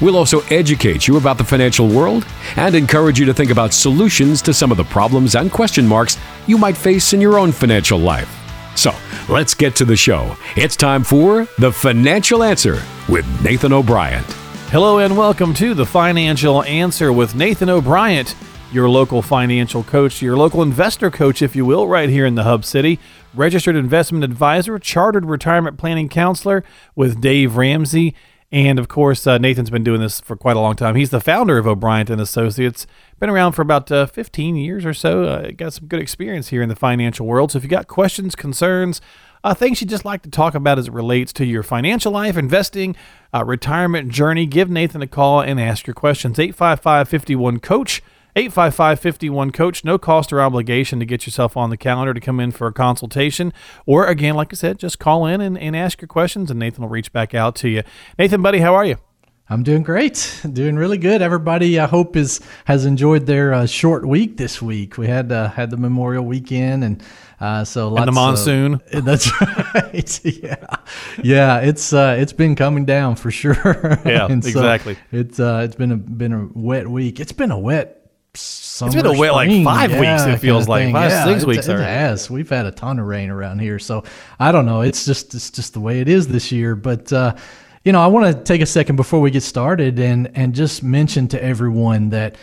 We'll also educate you about the financial world and encourage you to think about solutions to some of the problems and question marks you might face in your own financial life. So, let's get to the show. It's time for The Financial Answer with Nathan O'Brien. Hello and welcome to The Financial Answer with Nathan O'Brien, your local financial coach, your local investor coach, if you will, right here in the Hub City. Registered investment advisor, chartered retirement planning counselor with Dave Ramsey and of course, uh, Nathan's been doing this for quite a long time. He's the founder of O'Brien and Associates. Been around for about uh, 15 years or so. Uh, got some good experience here in the financial world. So if you got questions, concerns, uh, things you'd just like to talk about as it relates to your financial life, investing, uh, retirement journey, give Nathan a call and ask your questions. 855 51 Coach. 855 51 Coach. No cost or obligation to get yourself on the calendar to come in for a consultation. Or, again, like I said, just call in and, and ask your questions, and Nathan will reach back out to you. Nathan, buddy, how are you? I'm doing great, doing really good. Everybody, I hope is has enjoyed their uh, short week this week. We had uh, had the Memorial Weekend, and uh, so lots and the monsoon. Of, that's right. yeah, yeah. It's uh, it's been coming down for sure. Yeah, exactly. It's uh, it's been a been a wet week. It's been a wet Summer, it's been a wet like five yeah, weeks. It feels like five yeah, six weeks. It has. We've had a ton of rain around here, so I don't know. It's just it's just the way it is this year. But uh, you know, I want to take a second before we get started and and just mention to everyone that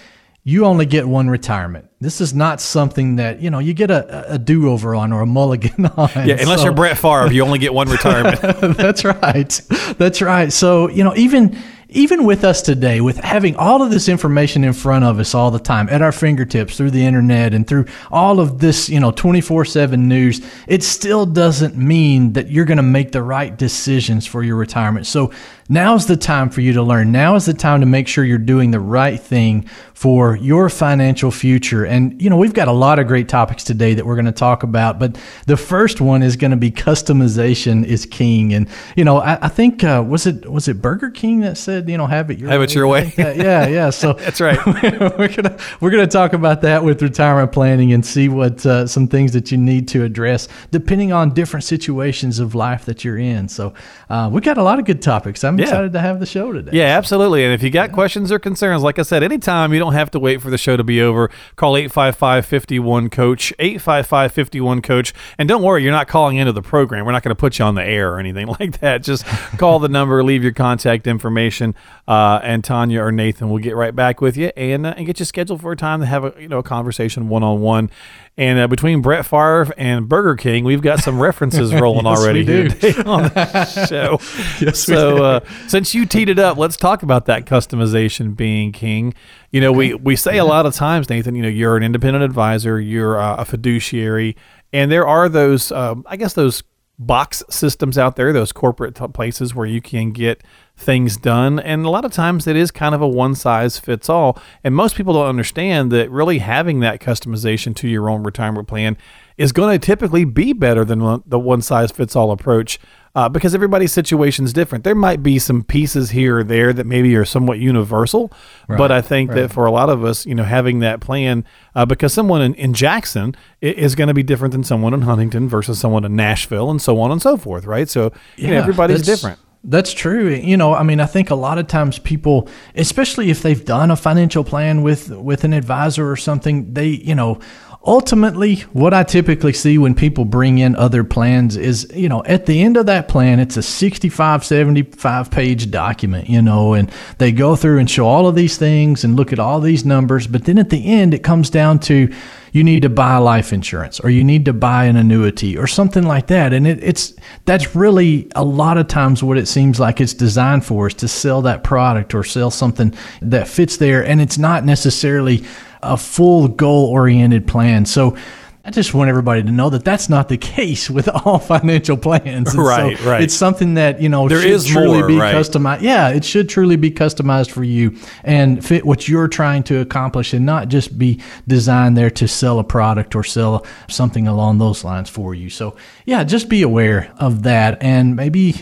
you only get one retirement. This is not something that you know you get a, a do over on or a mulligan on. Yeah, unless so, you're Brett Favre, you only get one retirement. that's right. That's right. So you know, even even with us today, with having all of this information in front of us all the time at our fingertips through the internet and through all of this, you know, 24 7 news, it still doesn't mean that you're going to make the right decisions for your retirement. So now's the time for you to learn. Now is the time to make sure you're doing the right thing for your financial future. And, you know, we've got a lot of great topics today that we're going to talk about, but the first one is going to be customization is king. And, you know, I, I think, uh, was it, was it Burger King that said, you know, have it your have way? it your way. yeah. Yeah. So that's right. we're going to, we're going to talk about that with retirement planning and see what, uh, some things that you need to address depending on different situations of life that you're in. So, uh, we got a lot of good topics. I'm yeah. excited to have the show today. Yeah, absolutely. And if you got yeah. questions or concerns, like I said, anytime you don't don't have to wait for the show to be over. Call 855 51 Coach, 855 51 Coach. And don't worry, you're not calling into the program. We're not going to put you on the air or anything like that. Just call the number, leave your contact information, uh, and Tanya or Nathan will get right back with you and, uh, and get you scheduled for a time to have a, you know, a conversation one on one. And uh, between Brett Favre and Burger King, we've got some references rolling yes, already here on the show. yes, so uh, since you teed it up, let's talk about that customization being king. You know, we, we say a lot of times, Nathan, you know, you're an independent advisor, you're uh, a fiduciary, and there are those, um, I guess, those box systems out there, those corporate t- places where you can get things done. And a lot of times it is kind of a one size fits all. And most people don't understand that really having that customization to your own retirement plan is going to typically be better than the one size fits all approach uh, because everybody's situation is different. There might be some pieces here or there that maybe are somewhat universal, right, but I think right. that for a lot of us, you know, having that plan, uh, because someone in, in Jackson is going to be different than someone in Huntington versus someone in Nashville and so on and so forth, right? So yeah, know, everybody's different. That's true. You know, I mean, I think a lot of times people, especially if they've done a financial plan with with an advisor or something, they, you know, ultimately what i typically see when people bring in other plans is you know at the end of that plan it's a 65 75 page document you know and they go through and show all of these things and look at all these numbers. But then at the end it comes down to you need to buy life insurance or you need to buy an annuity or something like that. And it, it's that's really a lot of times what it seems like it's designed for is to sell that product or sell something that fits there. And it's not necessarily a full goal oriented plan. So, I just want everybody to know that that's not the case with all financial plans. And right, so right. It's something that you know there should is truly more, be right. customized. Yeah, it should truly be customized for you and fit what you're trying to accomplish, and not just be designed there to sell a product or sell something along those lines for you. So yeah, just be aware of that, and maybe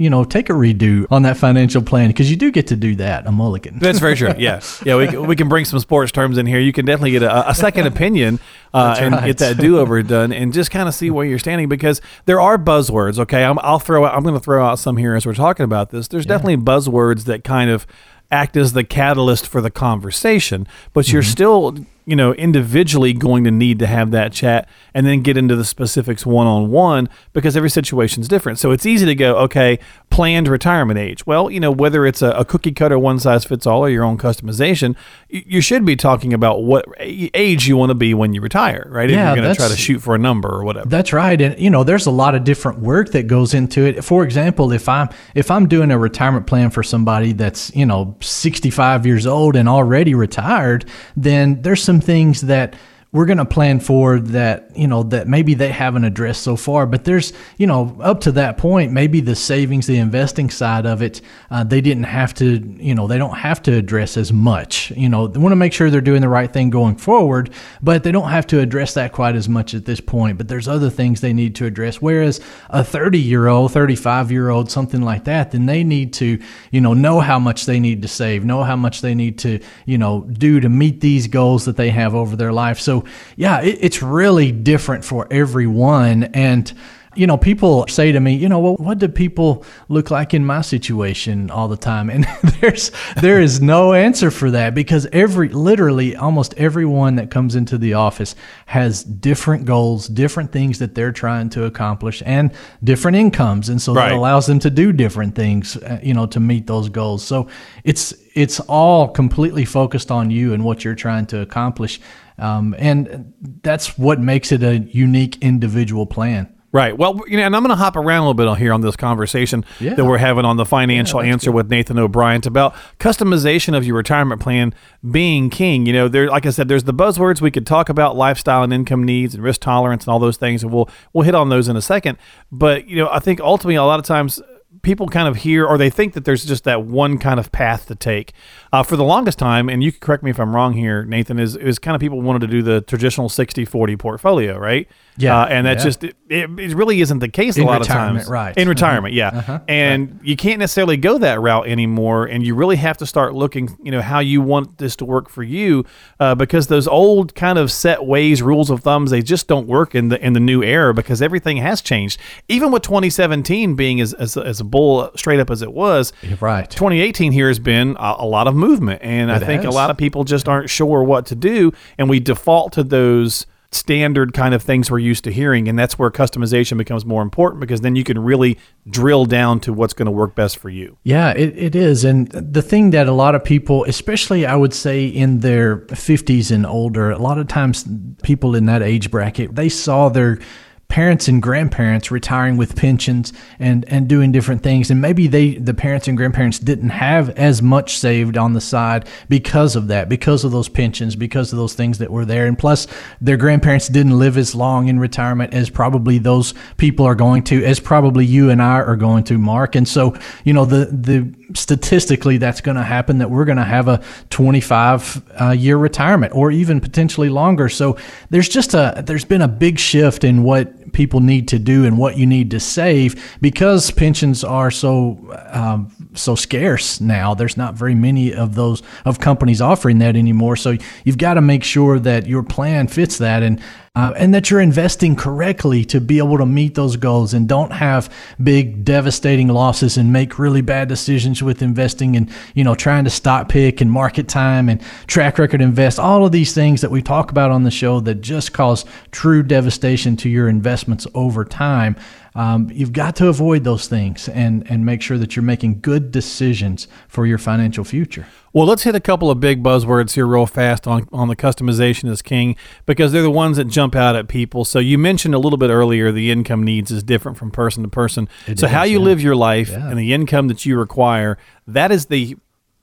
you know, take a redo on that financial plan because you do get to do that, a mulligan. That's very true. Yeah, yeah. We, we can bring some sports terms in here. You can definitely get a, a second opinion uh, and right. get that do over done, and just kind of see where you're standing because there are buzzwords. Okay, I'm, I'll throw. Out, I'm going to throw out some here as we're talking about this. There's definitely buzzwords that kind of act as the catalyst for the conversation, but you're still you know individually going to need to have that chat and then get into the specifics one on one because every situation is different. So it's easy to go, okay, planned retirement age. Well, you know whether it's a, a cookie cutter one size fits all or your own customization, you, you should be talking about what age you want to be when you retire, right? if Yeah, you're going to try to shoot for a number or whatever. That's right, and you know, there's a lot of different work that goes into it. For example, if I'm if I'm doing a retirement plan for somebody that's you know 65 years old and already retired, then there's some things that we're going to plan for that you know that maybe they haven't addressed so far but there's you know up to that point maybe the savings the investing side of it uh, they didn't have to you know they don't have to address as much you know. They want to make sure they're doing the right thing going forward but they don't have to address that quite as much at this point. But there's other things they need to address whereas a 30 year old 35 year old something like that then they need to you know know how much they need to save know how much they need to you know do to meet these goals that they have over their life. So yeah it, it's really different for everyone and you know, people say to me, you know, well, what do people look like in my situation all the time? And there's there is no answer for that because every literally almost everyone that comes into the office has different goals, different things that they're trying to accomplish, and different incomes, and so Right. that allows them to do different things, uh, you know, to meet those goals. So it's it's all completely focused on you and what you're trying to accomplish, um, and that's what makes it a unique individual plan. Right. Well, you know, and I'm going to hop around a little bit on here on this conversation Yeah. that we're having on the financial answer with Nathan O'Brien. It's about customization of your retirement plan being king. You know, there, like I said, there's the buzzwords we could talk about: lifestyle and income needs, and risk tolerance, and all those things, and we'll we'll hit on those in a second. But you know, I think ultimately a lot of times people kind of hear or they think that there's just that one kind of path to take. Uh, for the longest time, and you can correct me if I'm wrong here, Nathan, is, is kind of people wanted to do the traditional 60 40 portfolio, right? Yeah, Uh, and that's yeah. just, it, it, really isn't the case a lot of times. right. In retirement, yeah. And you can't necessarily go that route anymore. And you really have to start looking, you know, how you want this to work for you uh, because those old kind of set ways, rules of thumbs, they just don't work in the in the new era because everything has changed. Even with 2017 being as, as, as a bull straight up as it was, Right. 2018 here has been a, a lot of movement, and I It think a lot of people just aren't sure what to do, and we default to those standard kind of things we're used to hearing, and that's where customization becomes more important because then you can really drill down to what's going to work best for you. Yeah, it, it is. And the thing that a lot of people, especially I would say in their 50s and older, a lot of times people in that age bracket, they saw their parents and grandparents retiring with pensions and and doing different things. And maybe they the parents and grandparents didn't have as much saved on the side because of that because of those pensions because of those things that were there. And plus their grandparents didn't live as long in retirement as probably those people are going to as probably you and I are going to Mark. And so you know the the statistically that's going to happen that we're going to have a 25 uh, year retirement or even potentially longer. So there's just a there's been a big shift in what people need to do and what you need to save because pensions are so um, so scarce now. There's not very many of those of companies offering that anymore. So you've got to make sure that your plan fits that. And uh, and that you're investing correctly to be able to meet those goals and don't have big devastating losses and make really bad decisions with investing and you know trying to stock pick and market time and track record invest. All of these things that we talk about on the show that just cause true devastation to your investments over time um, you've got to avoid those things and and make sure that you're making good decisions for your financial future Well, let's hit a couple of big buzzwords here real fast on, on the customization is king because they're the ones that jump out at people. So you mentioned a little bit earlier the income needs is different from person to person. so how you yeah. live your life Yeah. and the income that you require, that is the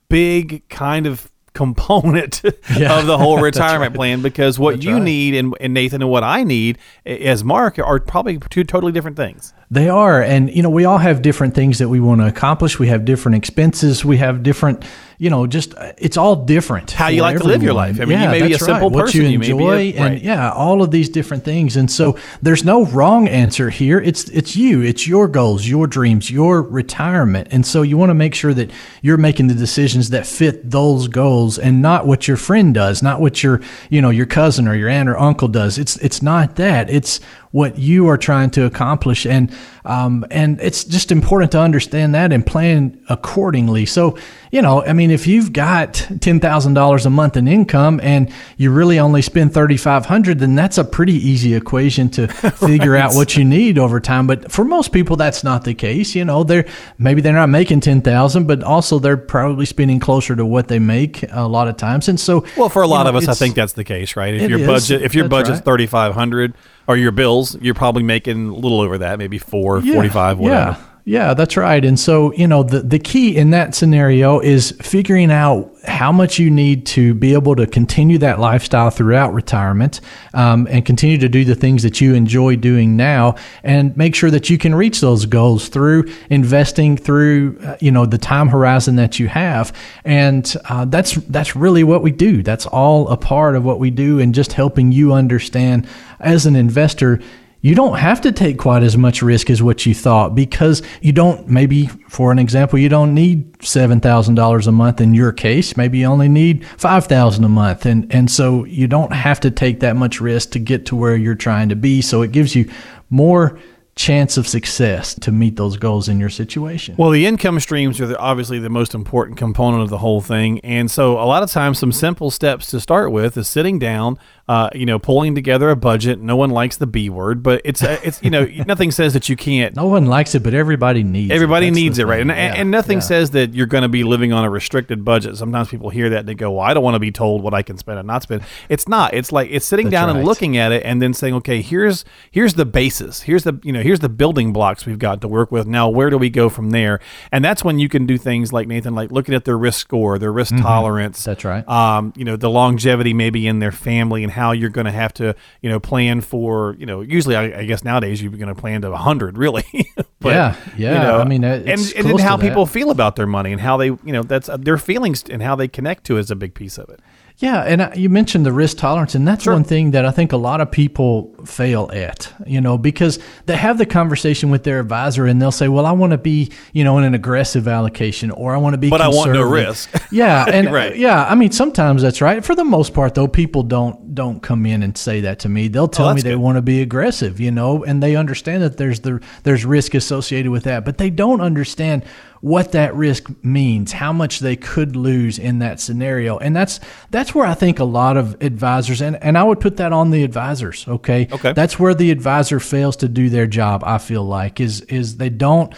big kind of component Yeah. of the whole retirement plan because what That's you right. need and, and Nathan and what I need as Mark are probably two totally different things. They are. And, you know, we all have different things that we want to accomplish. We have different expenses. We have different, you know, just uh, it's all different. How you like to live your life. I mean, you may be a simple right. What person, you you may be a- and right. yeah, all of these different things. And so there's no wrong answer here. It's it's you. It's your goals, your dreams, your retirement. And so you want to make sure that you're making the decisions that fit those goals and not what your friend does, not what your, you know, your cousin or your aunt or uncle does. It's it's not that. It's what you are trying to accomplish and um, and it's just important to understand that and plan accordingly so you know i mean if you've got $10000 a month in income and you really only spend 3500 then that's a pretty easy equation to figure out what you need over time but for most people that's not the case you know they're maybe they're not making 10000 but also they're probably spending closer to what they make a lot of times and so Well, for a you lot know, of us, I think that's the case, right? If your is. budget, if your budget's right. thirty five hundred, or your bills, you're probably making a little over that, maybe four, forty five, whatever. Yeah. Yeah, that's right. And so, you know, the, the key in that scenario is figuring out how much you need to be able to continue that lifestyle throughout retirement um, and continue to do the things that you enjoy doing now and make sure that you can reach those goals through investing through, uh, you know, the time horizon that you have. And uh, that's, that's really what we do. That's all a part of what we do and just helping you understand as an investor you don't have to take quite as much risk as what you thought because you don't maybe for an example you don't need $7000 a month in your case. Maybe you only need 5000 a month. And and so you don't have to take that much risk to get to where you're trying to be. So it gives you more chance of success to meet those goals in your situation. Well, the income streams are the, obviously the most important component of the whole thing, and so a lot of times, some simple steps to start with is sitting down, uh, you know, pulling together a budget. No one likes the B word, but it's uh, it's you know nothing says that you can't. no one likes it but everybody needs Everybody it. Needs it, right? And, Yeah, and nothing yeah. says that you're going to be living on a restricted budget. Sometimes people hear that and they go, "Well, I don't want to be told what I can spend and not spend." It's not. It's like it's sitting That's down and looking at it and then saying, "Okay, here's here's the basis. Here's the you know here's the building blocks we've got to work with. Now, where do we go from there?" And that's when you can do things like Nathan, like looking at their risk score, their risk tolerance. Mm-hmm. That's right. Um, you know, the longevity maybe in their family and how you're going to have to you know plan for you know usually I, I guess nowadays you're going to plan to 100 really. But, Yeah, yeah, I mean, and and then how to that. people feel about their money and how they you know that's uh, their feelings and how they connect to is a big piece of it. Yeah, and uh, you mentioned the risk tolerance, and that's one thing that I think a lot of people fail at, you know, because they have the conversation with their advisor and they'll say, "Well, I want to be, you know, in an aggressive allocation, or I want to be, But I want no conservative." risk. Yeah, and Right. yeah, I mean, sometimes that's right. For the most part, though, people don't don't come in and say that to me. They'll oh, tell me Oh, that's they good. want to be aggressive, you know, and they understand that there's the there's risk associated with that, but they don't understand what that risk means, how much they could lose in that scenario. And that's that's where I think a lot of advisors and, and I would put that on the advisors, okay? Okay. That's where the advisor fails to do their job, I feel like, is is they don't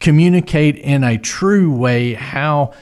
communicate in a true way how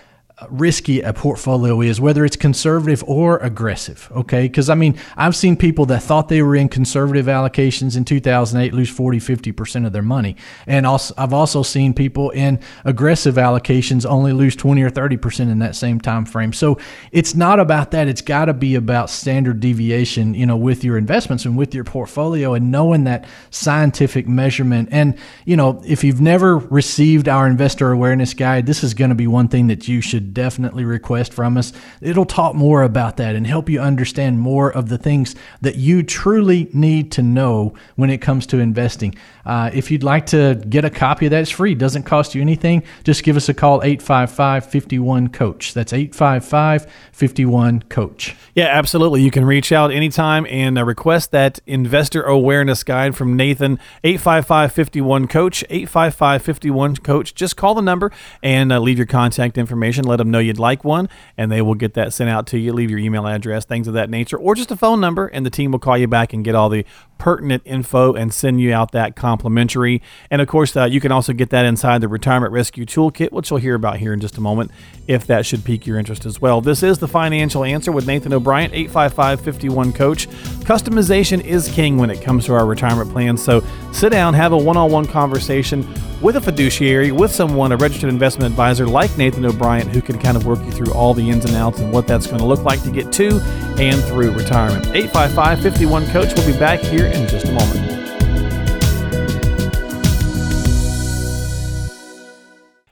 risky a portfolio is, whether it's conservative or aggressive. Okay. Because I mean, I've seen people that thought they were in conservative allocations in 2008 lose 40, 50% of their money. And also, I've also seen people in aggressive allocations only lose 20 or 30% in that same time frame. So it's not about that. It's got to be about standard deviation, you know, with your investments and with your portfolio and knowing that scientific measurement. And, you know, if you've never received our investor awareness guide, this is going to be one thing that you should definitely request from us. It'll talk more about that and help you understand more of the things that you truly need to know when it comes to investing. Uh, if you'd like to get a copy of that, it's free, doesn't cost you anything. Just give us a call 855 51 Coach. That's 855 51 Coach. Yeah, absolutely. You can reach out anytime and uh, request that investor awareness guide from Nathan, 855 51 Coach, 855 51 Coach. Just call the number and uh, leave your contact information. Let them know you'd like one, and they will get that sent out to you. Leave your email address, things of that nature, or just a phone number, and the team will call you back and get all the pertinent info and send you out that complimentary. And of course, uh, you can also get that inside the Retirement Rescue Toolkit, which you'll hear about here in just a moment, if that should pique your interest as well. This is the financial answer with Nathan O'Brien, 855 51 Coach. Customization is king when it comes to our retirement plans. So sit down, have a one on one conversation with a fiduciary, with someone, a registered investment advisor like Nathan O'Brien, who can kind of work you through all the ins and outs and what that's going to look like to get to and through retirement. 855 51 Coach. We'll be back here in just a moment.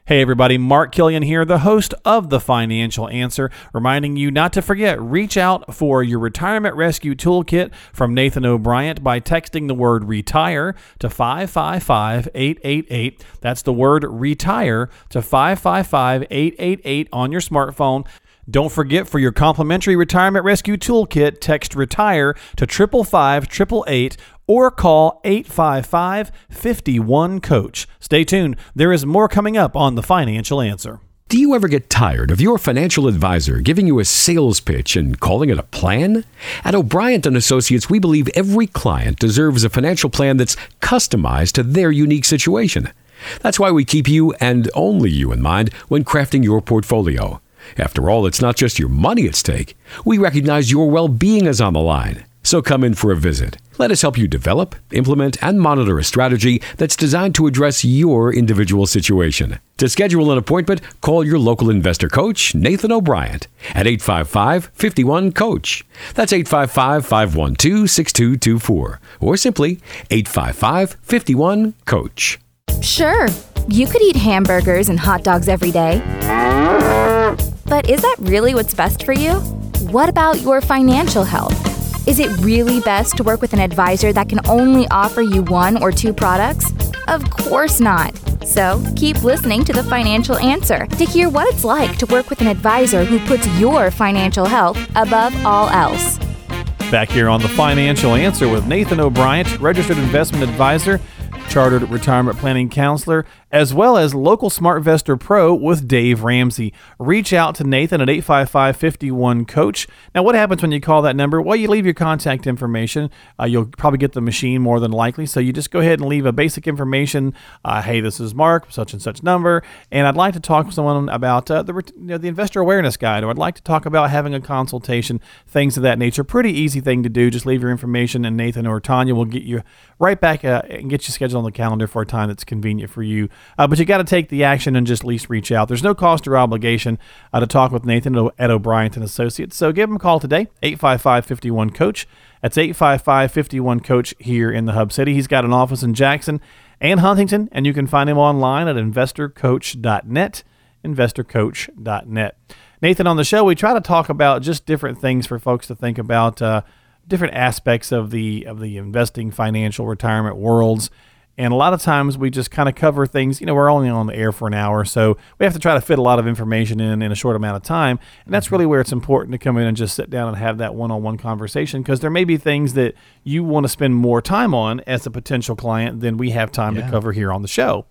Hey everybody, Mark Killian here, the host of The Financial Answer, reminding you not to forget, reach out for your retirement rescue toolkit from Nathan O'Brien by texting the word retire to 555-888. That's the word retire to 555-888 on your smartphone. Don't forget for your complimentary retirement rescue toolkit, text retire to 555 or call 855 51 Coach. Stay tuned, there is more coming up on The Financial Answer. Do you ever get tired of your financial advisor giving you a sales pitch and calling it a plan? At O'Brien and Associates, we believe every client deserves a financial plan that's customized to their unique situation. That's why we keep you and only you in mind when crafting your portfolio. After all, it's not just your money at stake. We recognize your well being is on the line. So come in for a visit. Let us help you develop, implement, and monitor a strategy that's designed to address your individual situation. To schedule an appointment, call your local investor coach, Nathan O'Brien, at 855 51 Coach. That's 855 512 6224, or simply 855 51 Coach. Sure, you could eat hamburgers and hot dogs every day. But is that really what's best for you? What about your financial health? Is it really best to work with an advisor that can only offer you one or two products? Of course not. So keep listening to The Financial Answer to hear what it's like to work with an advisor who puts your financial health above all else. Back here on The Financial Answer with Nathan O'Brien, registered investment advisor chartered retirement planning counselor, as well as local SmartVestor Pro with Dave Ramsey. Reach out to Nathan at 855 51 Coach. Now, what happens when you call that number? Well, you leave your contact information. Uh, you'll probably get the machine more than likely. So you just go ahead and leave a basic information. Uh, hey, this is Mark, such and such number, and I'd like to talk to someone about uh, the, you know, the investor awareness guide, or I'd like to talk about having a consultation, things of that nature. Pretty easy thing to do. Just leave your information, and Nathan or Tanya will get you right back uh, and get you scheduled on the calendar for a time that's convenient for you. Uh, but you got to take the action and just at least reach out. There's no cost or obligation uh, to talk with Nathan at O'Brien and Associates. So give him a call today, 855 Coach. That's 855 Coach here in the Hub City. He's got an office in Jackson and Huntington, and you can find him online at investorcoach.net. Investorcoach.net. Nathan, on the show, we try to talk about just different things for folks to think about. Uh, different aspects of the of the investing, financial, retirement worlds. And a lot of times we just kind of cover things, you know, we're only on the air for an hour, so we have to try to fit a lot of information in in a short amount of time. And that's really where it's important to come in and just sit down and have that one on one conversation because there may be things that you want to spend more time on as a potential client than we have time yeah. to cover here on the show.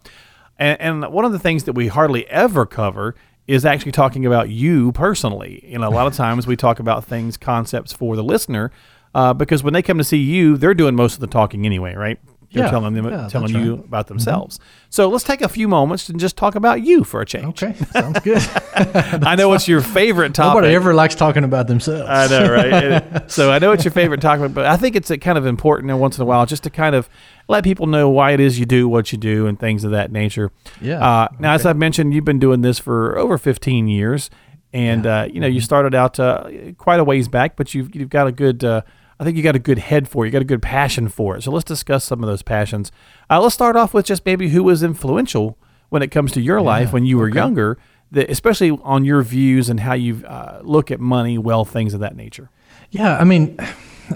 And, and one of the things that we hardly ever cover is actually talking about you personally. You know, a lot of times we talk about things, concepts for the listener, uh, because when they come to see you, they're doing most of the talking anyway, right? They're yeah, telling them, yeah, telling you right. about mm-hmm. themselves. Mm-hmm. So let's take a few moments and just talk about you for a change. Okay, sounds good. I know what's your favorite topic. Nobody ever likes talking about themselves. I know, right? so I know it's your favorite topic, but I think it's kind of important once in a while just to kind of let people know why it is you do what you do and things of that nature. Yeah. Uh, now, okay. as I've mentioned, you've been doing this for over 15 years, and yeah. uh, you know you mm-hmm. started out uh, quite a ways back, but you've you've got a good uh, I think you got a good head for it. You got a good passion for it. So let's discuss some of those passions. Uh, let's start off with just maybe who was influential when it comes to your yeah, life when you were okay. younger, that, especially on your views and how you uh, look at money, wealth, things of that nature. Yeah, I mean,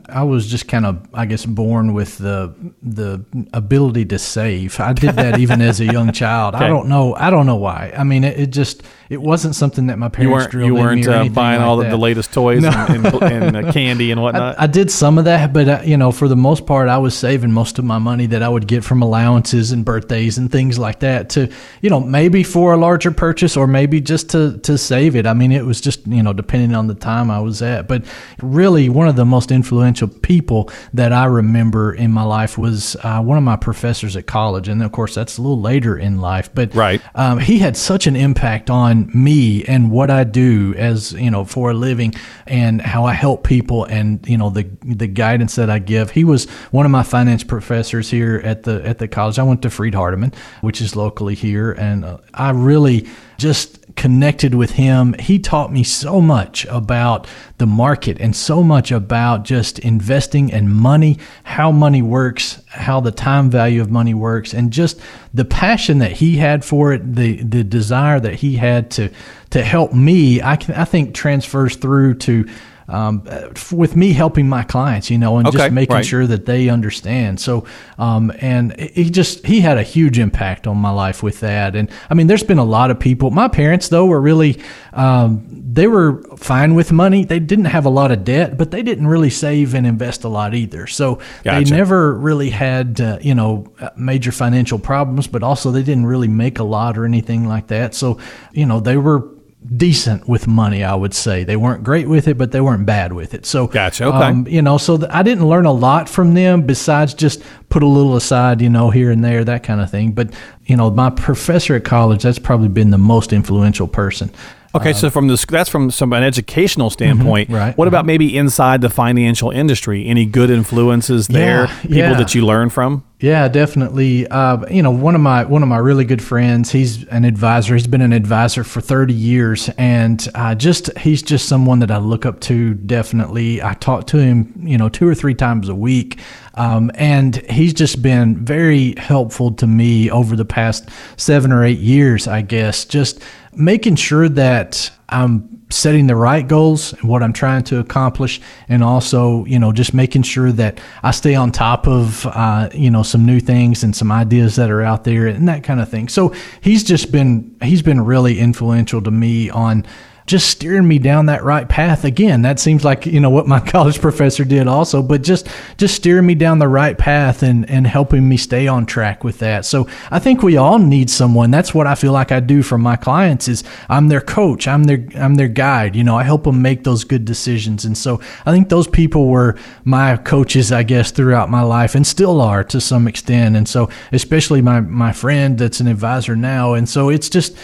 I was just kind of, I guess, born with the the ability to save. I did that even as a young child. Okay. I don't know. I don't know why. I mean, it, it, just it wasn't something that my parents You weren't drilled you weren't uh, buying like all the, the latest toys and, and, and uh, candy and whatnot. I, I did some of that, but uh, you know, for the most part, I was saving most of my money that I would get from allowances and birthdays and things like that to, you know, maybe for a larger purchase or maybe just to to save it. I mean, it was just you know depending on the time I was at. But really, one of the most influential people that I remember in my life was uh, one of my professors at college, and of course that's a little later in life. But Right. um, he had such an impact on me and what I do as you know for a living and how I help people and you know the the guidance that I give. He was one of my finance professors here at the at the college. I went to Freed Hardeman, which is locally here, and uh, I really just connected with him. He taught me so much about the market and so much about just investing and money, how money works, how the time value of money works, and just the passion that he had for it, the the desire that he had to to help me. I can I think transfers through to. Um, with me helping my clients, you know, and Okay, just making right. sure that they understand. So, um, and he just he had a huge impact on my life with that. And I mean, there's been a lot of people. My parents, though, were really um, they were fine with money. They didn't have a lot of debt, but they didn't really save and invest a lot either. So Gotcha. they never really had uh, you know uh, major financial problems, but also they didn't really make a lot or anything like that. So you know they were decent with money i would say they weren't great with it but they weren't bad with it so Gotcha, okay. um, you know so th- i didn't learn a lot from them besides just put a little aside you know here and there that kind of thing but you know my professor at college that's probably been the most influential person Okay, so um, from this, that's from some an educational mm-hmm, standpoint. right, What uh-huh. about maybe inside the financial industry? Any good influences there? Yeah, people yeah. that you learn from? Yeah, definitely. Uh, you know, one of my one of my really good friends. He's an advisor. He's been an advisor for thirty years, and uh, just he's just someone that I look up to. Definitely, I talk to him, you know, two or three times a week, um, and he's just been very helpful to me over the past seven or eight years. I guess just making sure that I'm setting the right goals and what I'm trying to accomplish, and also, you know, just making sure that I stay on top of, uh, you know, some new things and some ideas that are out there and that kind of thing. So he's just been he's been really influential to me on just steering me down that right path. Again that seems like you know what my college professor did also but just just steering me down the right path and and helping me stay on track with that. So i think we all need someone. That's what i feel like i do for my clients is i'm their coach. I'm their i'm their guide. You know i help them make those good decisions. And so i think those people were my coaches i guess throughout my life and still are to some extent. And so especially my my friend that's an advisor now. And so it's just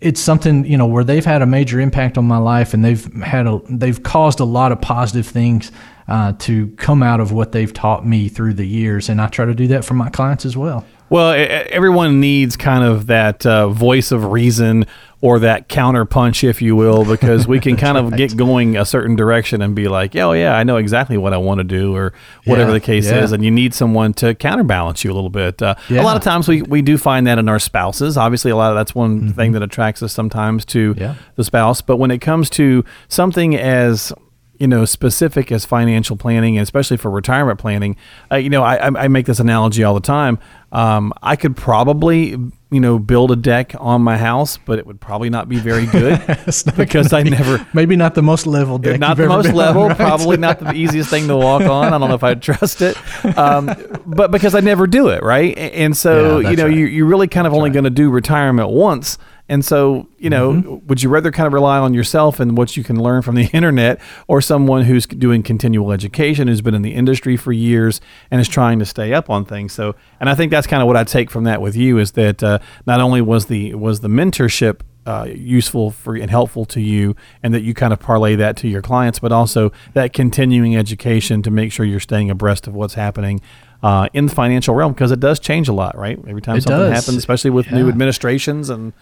it's something you know where they've had a major impact on my life and they've had a they've caused a lot of positive things uh, to come out of what they've taught me through the years. And i try to do that for my clients as well Well, everyone needs kind of that uh, voice of reason or that counter punch, if you will, because we can kind of get going a certain direction and be like, "Oh yeah, I know exactly what I want to do," or whatever Yeah, the case yeah. is. And you need someone to counterbalance you a little bit. Uh, A lot of times we, we do find that in our spouses. Obviously, a lot of that's one thing that attracts us sometimes to Mm-hmm. Yeah. the spouse. But when it comes to something as you know, specific as financial planning, and especially for retirement planning. Uh, you know, I I make this analogy all the time. Um, I could probably, you know, build a deck on my house, but it would probably not be very good because I never, maybe not the most level deck not the most on, level, right? probably not the easiest thing to walk on. I don't know if I'd trust it, um, but because I never do it, right? And so, Yeah, you know, right. you, you're really kind of only going to do retirement once. And so, you know, Mm-hmm. would you rather kind of rely on yourself and what you can learn from the internet or someone who's doing continual education, who's been in the industry for years and is trying to stay up on things? So, and I think that's kind of what I take from that with you is that uh, not only was the was the mentorship uh, useful for and helpful to you, and that you kind of parlay that to your clients, but also that continuing education to make sure you're staying abreast of what's happening uh, in the financial realm because it does change a lot, right? Every time It something does. happens, especially with new administrations and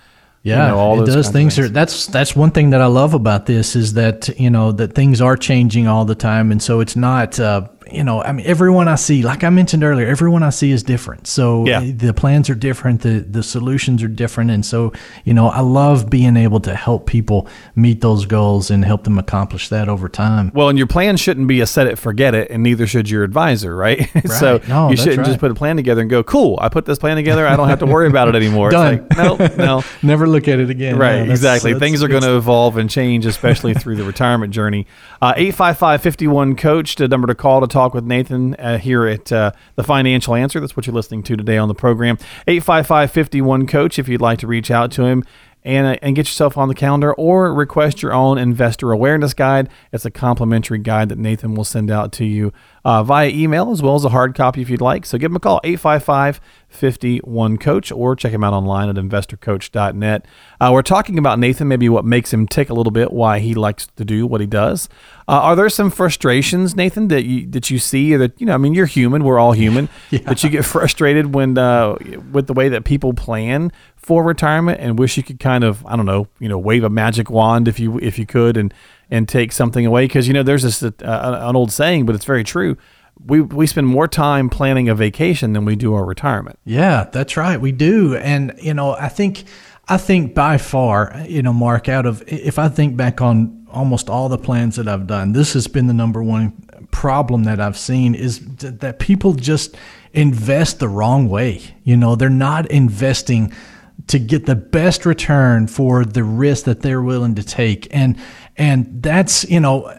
Yeah, you know, all it those does. Things, things. are that's that's one thing that I love about this is that you know that things are changing all the time, and so it's not uh, you know, I mean, everyone I see, like I mentioned earlier, everyone I see is different. So Yeah. uh, the plans are different, the the solutions are different, and so you know, I love being able to help people meet those goals and help them accomplish that over time. Well, and your plan shouldn't be a set it, forget it, and neither should your advisor, right? so No, you shouldn't just put a plan together and go, cool, I put this plan together. I don't have to worry about it anymore. Done. It's like, no, no. Never look at it again. Right, No, exactly. that's- Things are going to evolve and change, especially through the retirement journey. Uh, 855-51 Coach, the number to call to talk with Nathan uh, here at uh, The Financial Answer. That's what you're listening to today on the program. 855-51 Coach, if you'd like to reach out to him and, uh, and get yourself on the calendar or request your own investor awareness guide. It's a complimentary guide that Nathan will send out to you uh, via email as well as a hard copy if you'd like. So give him a call, 855 51 Coach, or check him out online at investorcoach.net. Uh, we're talking about Nathan, maybe what makes him tick a little bit, why he likes to do what he does. Uh, are there some frustrations, Nathan, that you that you see, or that you know? I mean, you're human; we're all human. yeah. but you get frustrated when uh, with the way that people plan for retirement, and wish you could kind of, I don't know, you know, wave a magic wand if you if you could, and and take something away because you know there's this uh, an old saying, but it's very true. We we spend more time planning a vacation than we do our retirement. Yeah, that's right. We do. And, you know, I think, I think by far, you know, Mark, out of, if I think back on almost all the plans that I've done, this has been the number one problem that I've seen is th- that people just invest the wrong way. You know, they're not investing to get the best return for the risk that they're willing to take. And, and that's, you know,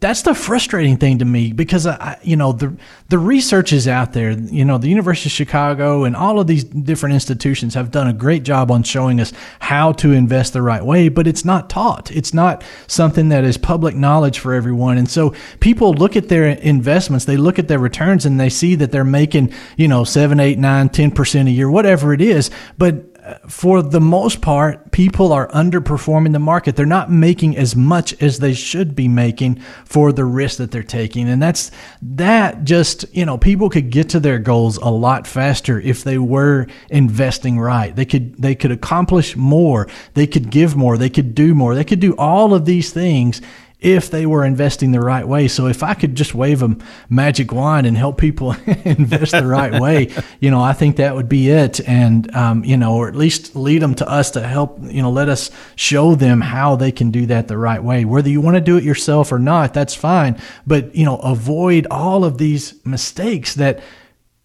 that's the frustrating thing to me because I, you know the the research is out there. You know, the University of Chicago and all of these different institutions have done a great job on showing us how to invest the right way, but it's not taught. It's not something that is public knowledge for everyone. And so people look at their investments, they look at their returns, and they see that they're making you know seven, eight, nine, ten percent a year, whatever it is, but for the most part, people are underperforming the market. They're not making as much as they should be making for the risk that they're taking. And that's that just, you know, people could get to their goals a lot faster if they were investing right. They could they could accomplish more, they could give more, they could do more. They could do all of these things if they were investing the right way. So if I could just wave a magic wand and help people invest the right way, you know, I think that would be it. And, um, you know, or at least lead them to us to help, you know, let us show them how they can do that the right way. Whether you want to do it yourself or not, that's fine. But, you know, avoid all of these mistakes that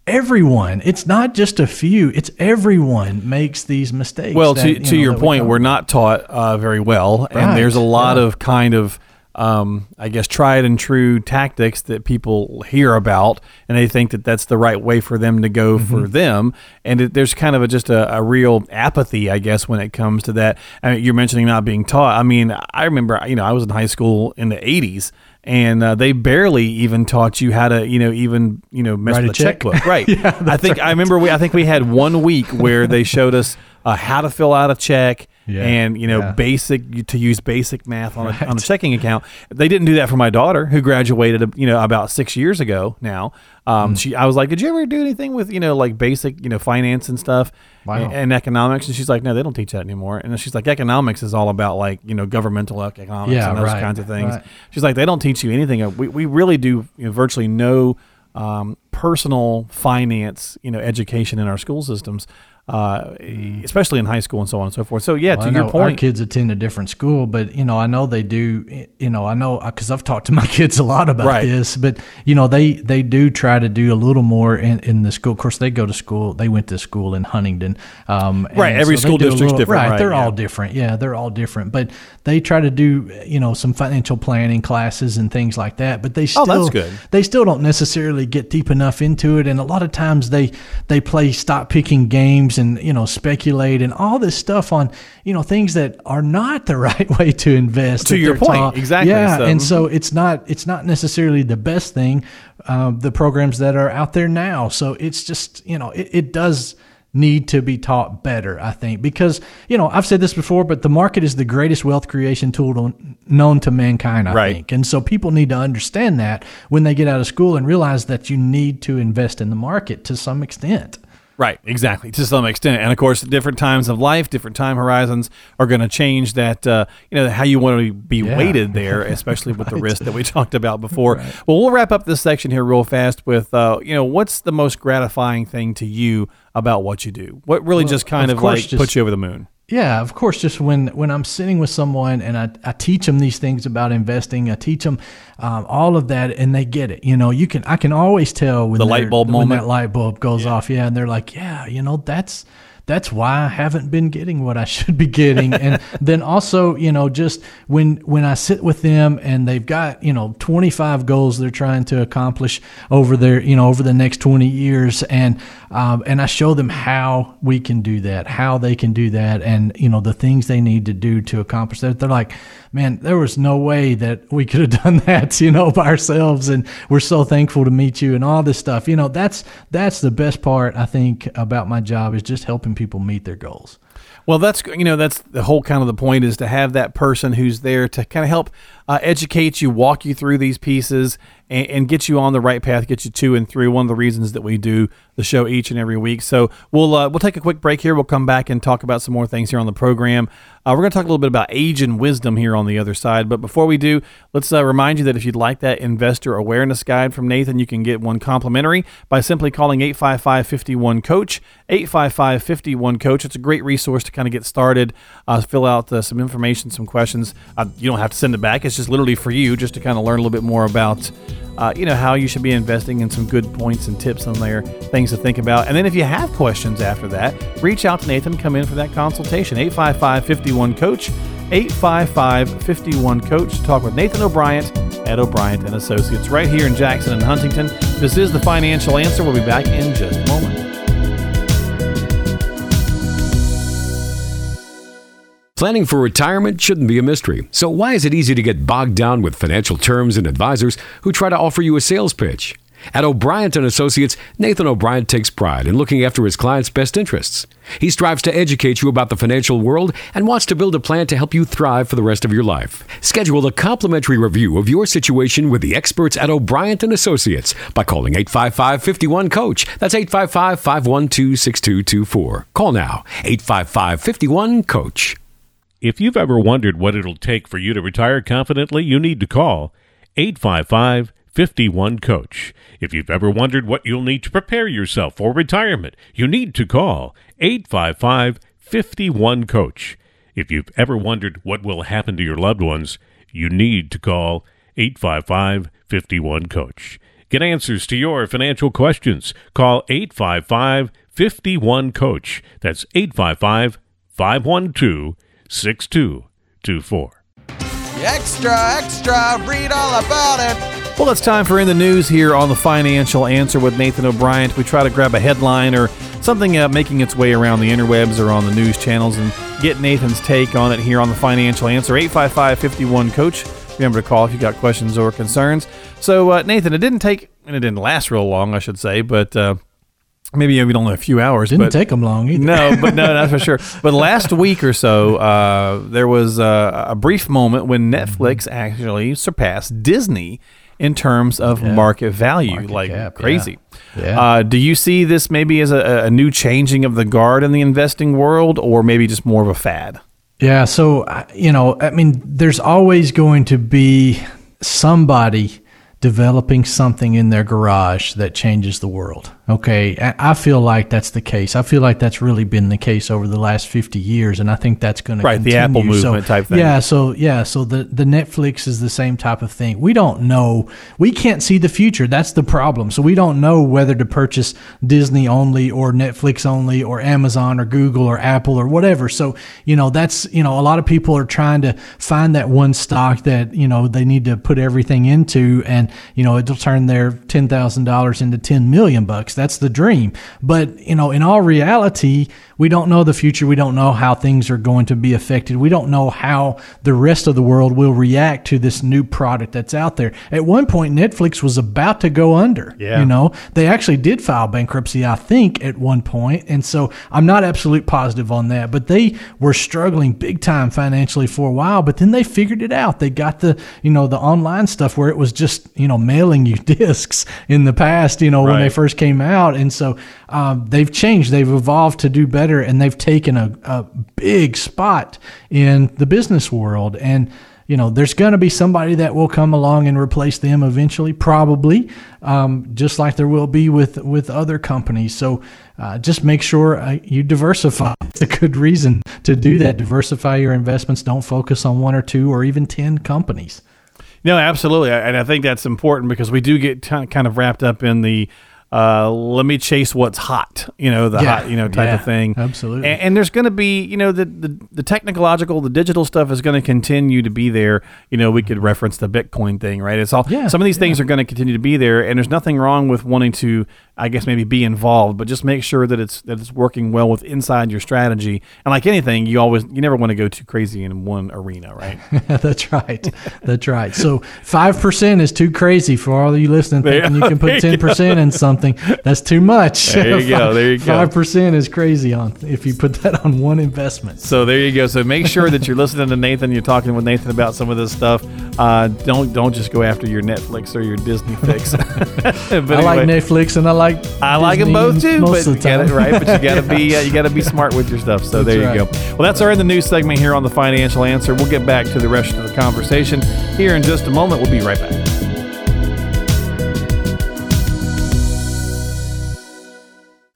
everyone, it's not just a few, it's everyone makes these mistakes. Well, that, to, you to know, your we point, we're not taught uh, very well, Right, and there's a lot yeah. of kind of, um, I guess, tried and true tactics that people hear about, and they think that that's the right way for them to go Mm-hmm. for them. And it, there's kind of a, just a, a real apathy, I guess, when it comes to that. I mean, you're mentioning not being taught. I mean, I remember, you know, I was in high school in the '80s. And uh, they barely even taught you how to, you know, even you know, mess Write with a a check. checkbook, right? I think I remember. We I think we had one week where they showed us uh, how to fill out a check Yeah, and you know yeah. basic to use basic math on a, on a checking account. They didn't do that for my daughter who graduated you know about six years ago now. Um, Hmm. She I was like, did you ever do anything with you know like basic you know finance and stuff Wow. and, and economics? And she's like, no, they don't teach that anymore. And she's like, economics is all about like you know governmental economics Yeah, and those right, kinds of things. right. She's like, they don't teach you anything. Uh, We, we really do you know, virtually no um, personal finance, you know, education in our school systems, uh, especially in high school and so on and so forth. So yeah, Well, to I your point, our kids attend a different school, but you know, I know they do. You know, I know because I've talked to my kids a lot about Right. this. But you know, they they do try to do a little more in, in the school. Of course, they go to school. They went to school in Huntington. Um, Right, every they school district's little- different, Right, right, they're yeah. all different. Yeah, they're all different. But they try to do you know some financial planning classes and things like that. But they still Oh, that's good. they still don't necessarily get deep enough into it. And a lot of times they they play stock picking games and you know speculate and all this stuff on you know things that are not the right way to invest To your point, taught. exactly, yeah so- and so it's not it's not necessarily the best thing um, the programs that are out there now. So it's just you know it, it does need to be taught better i think because you know i've said this before but the market is the greatest wealth creation tool to, known to mankind i Right. think and so people need to understand that when they get out of school and realize that you need to invest in the market to some extent. Right, exactly, to some extent. And of course, different times of life, different time horizons are going to change that, uh, you know, how you want to be Yeah. weighted there, especially with the risk that we talked about before. Well, we'll wrap up this section here real fast with, uh, you know, what's the most gratifying thing to you about what you do? What really just kind of of, like just- puts you over the moon? Yeah, of course. Just when when I'm sitting with someone and I, I teach them these things about investing, I teach them um, all of that, and they get it. You know, you can I can always tell when The light bulb when moment? that light bulb goes off. Yeah, and they're like, yeah, you know, that's that's why I haven't been getting what I should be getting. and then also, you know, just when when I sit with them and they've got you know 25 goals they're trying to accomplish over their you know over the next 20 years, and um, and I show them how we can do that, how they can do that, and you know the things they need to do to accomplish that. They're like, man, there was no way that we could have done that, you know, by ourselves, and we're so thankful to meet you and all this stuff. You know, that's that's the best part I think about my job is just helping people meet their goals. Well, that's you know that's the whole kind of the point is to have that person who's there to kind of help uh, educate you, walk you through these pieces, and, and get you on the right path, get you to and through. One of the reasons that we do the show each and every week. So we'll uh, we'll take a quick break here. We'll come back and talk about some more things here on the program. Uh, we're going to talk a little bit about age and wisdom here on the other side. But before we do, let's uh, remind you that if you'd like that investor awareness guide from Nathan, you can get one complimentary by simply calling 855 51 Coach. 855 51 Coach. It's a great resource to kind of get started, uh, fill out uh, some information, some questions. Uh, you don't have to send it back. It's just literally for you, just to kind of learn a little bit more about, uh, you know, how you should be investing and some good points and tips on there, things to think about. And then if you have questions after that, reach out to Nathan, come in for that consultation. 855 51 Coach. 855 51 Coach to talk with Nathan O'Brien at O'Brien and Associates right here in Jackson and Huntington. This is the financial answer. We'll be back in just a moment. Planning for retirement shouldn't be a mystery. So why is it easy to get bogged down with financial terms and advisors who try to offer you a sales pitch? At O'Brien and Associates, Nathan O'Brien takes pride in looking after his clients' best interests. He strives to educate you about the financial world and wants to build a plan to help you thrive for the rest of your life. Schedule a complimentary review of your situation with the experts at O'Brien and Associates by calling 855-51-COACH. That's 855-512-6224. Call now. 855-51-COACH. If you've ever wondered what it'll take for you to retire confidently, you need to call 855 51 Coach. If you've ever wondered what you'll need to prepare yourself for retirement, you need to call 855 51 Coach. If you've ever wondered what will happen to your loved ones, you need to call 855 51 Coach. Get answers to your financial questions. Call 855 51 Coach. That's 855 512 6224. Extra, extra, read all about it. Well, it's time for In the News here on the Financial Answer with Nathan O'Brien. We try to grab a headline or something uh, making its way around the interwebs or on the news channels and get Nathan's take on it here on the Financial Answer. 855 51 Coach. Remember to call if you got questions or concerns. So, uh, Nathan, it didn't take, and it didn't last real long, I should say, but uh, maybe even only a few hours. Didn't but, take them long either. no, but no, that's for sure. But last week or so, uh, there was uh, a brief moment when Netflix actually surpassed Disney in terms of market value, Market like cap, crazy. Yeah. Uh, do you see this maybe as a, a new changing of the guard in the investing world, or maybe just more of a fad? Yeah, so you know, I mean, there's always going to be somebody developing something in their garage that changes the world. Okay, I feel like that's the case. I feel like that's really been the case over the last 50 years, and I think that's going to Right, the continue. Apple So, movement type thing. Yeah, so yeah, so the the Netflix is the same type of thing. We don't know. We can't see the future. That's the problem. So we don't know whether to purchase Disney only or Netflix only or Amazon or Google or Apple or whatever. So, you know, that's, you know, a lot of people are trying to find that one stock that, you know, they need to put everything into and, you know, it'll turn their $10,000 into 10 million bucks. That's the dream. But, you know, in all reality, we don't know the future. We don't know how things are going to be affected. We don't know how the rest of the world will react to this new product that's out there. At one point, Netflix was about to go under. Yeah. You know, they actually did file bankruptcy, I think, at one point. And so I'm not absolute positive on that, but they were struggling big time financially for a while, but then they figured it out. They got the, you know, the online stuff where it was just, you know mailing you discs in the past. You know when they first came out, and so um, they've changed. They've evolved to do better, and they've taken a, a big spot in the business world. And you know, there's going to be somebody that will come along and replace them eventually, probably, um, just like there will be with with other companies. So uh, just make sure uh, you diversify. It's a good reason to do that. Diversify your investments. Don't focus on one or two or even ten companies. No, absolutely, and I think that's important because we do get t- kind of wrapped up in the uh, let me chase what's hot, you know, the Yeah, hot, you know, type yeah, of thing. absolutely. And, and there's going to be, you know, the, the the technological, the digital stuff is going to continue to be there. You know, we could reference the Bitcoin thing, right? It's all Yeah, some of these things are going to continue to be there, and there's nothing wrong with wanting to, I guess, maybe be involved, but just make sure that it's that it's working well with inside your strategy. And like anything, you always you never want to go too crazy in one arena, right? That's right. That's right. So five percent is too crazy for all of you listening. There- Thinking you can put ten percent in something. That's too much. There you go, there you go. Five percent is crazy on if you put that on one investment. So there you go. So make sure that you're listening to Nathan. You're talking with Nathan about some of this stuff. Uh, don't don't just go after your Netflix or your Disney fix. But I like Netflix and I like I like them both too, most but of you the got time. it right. But you got to be uh, you got to be smart with your stuff. So there you That's go. Well, that's our in the news segment here on the Financial Answer. We'll get back to the rest of the conversation here in just a moment. We'll be right back.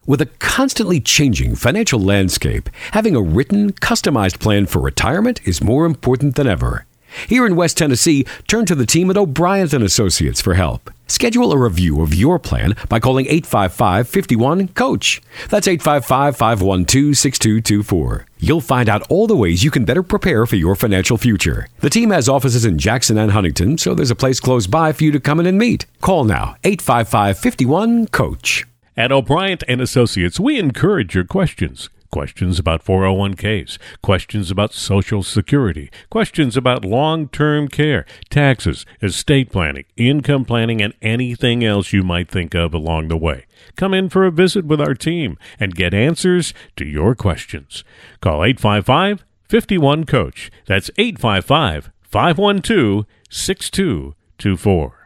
With a constantly changing financial landscape, having a written, customized plan for retirement is more important than ever. Here in West Tennessee, turn to the team at O'Brien and Associates for help. Schedule a review of your plan by calling 855-51-COACH. That's 855-512-6224. You'll find out all the ways you can better prepare for your financial future. The team has offices in Jackson and Huntington, so there's a place close by for you to come in and meet. Call now, 855-51-COACH. At O'Brien and Associates, we encourage your questions. Questions about 401ks, questions about Social Security, questions about long term care, taxes, estate planning, income planning, and anything else you might think of along the way. Come in for a visit with our team and get answers to your questions. Call 855 51 Coach. That's 855 512 6224.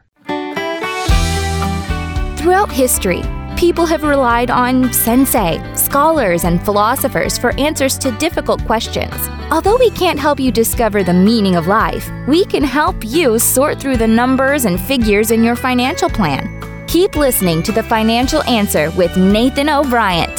Throughout history, people have relied on sensei, scholars, and philosophers for answers to difficult questions. Although we can't help you discover the meaning of life, we can help you sort through the numbers and figures in your financial plan. Keep listening to The Financial Answer with Nathan O'Brien.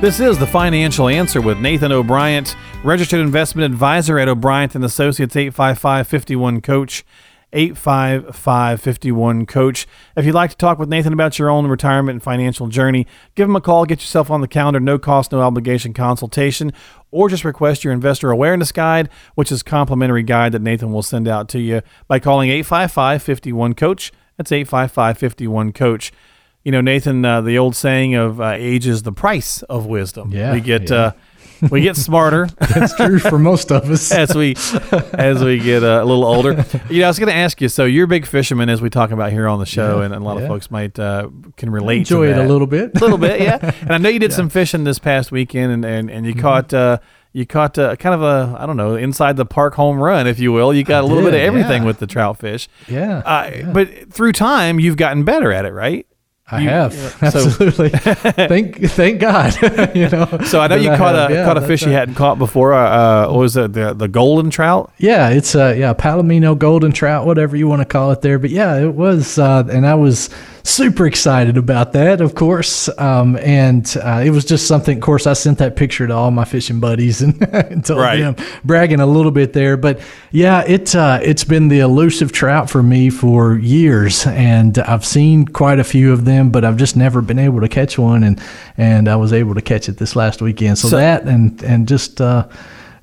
This is the Financial Answer with Nathan O'Brien, registered investment advisor at O'Brien and Associates 855-51 Coach. 855-51 Coach. If you'd like to talk with Nathan about your own retirement and financial journey, give him a call, get yourself on the calendar, no cost, no obligation consultation, or just request your investor awareness guide, which is a complimentary guide that Nathan will send out to you by calling 855-51 Coach. That's 855-51 Coach. You know, Nathan, uh, the old saying of uh, age is the price of wisdom. Yeah, we get yeah. uh, we get smarter That's true for most of us. as we as we get uh, a little older. You know, I was going to ask you. So you're a big fisherman, as we talk about here on the show, Yeah, and, and a lot of folks might uh, can relate. Enjoy to it a little bit. a little bit, yeah. And I know you did some fishing this past weekend, and and, and you Mm-hmm. caught. Uh, you caught uh, kind of a, I don't know, inside the park home run, if you will. You got a little bit of everything yeah. with the trout fish. Yeah, Uh, But through time, you've gotten better at it, right? I you- have yeah, so- absolutely. thank thank God. you know. So I know you caught have. a Yeah, caught a fish you hadn't caught before. Uh, uh, what was it the the golden trout? Yeah, it's uh yeah, Palomino golden trout, whatever you want to call it there. But yeah, it was uh and I was super excited about that, of course. Um and uh, it was just something of course I sent that picture to all my fishing buddies and, and told Right. them bragging a little bit there. But yeah, it uh it's been the elusive trout for me for years and I've seen quite a few of them, but I've just never been able to catch one and and I was able to catch it this last weekend. So, So- that and and just uh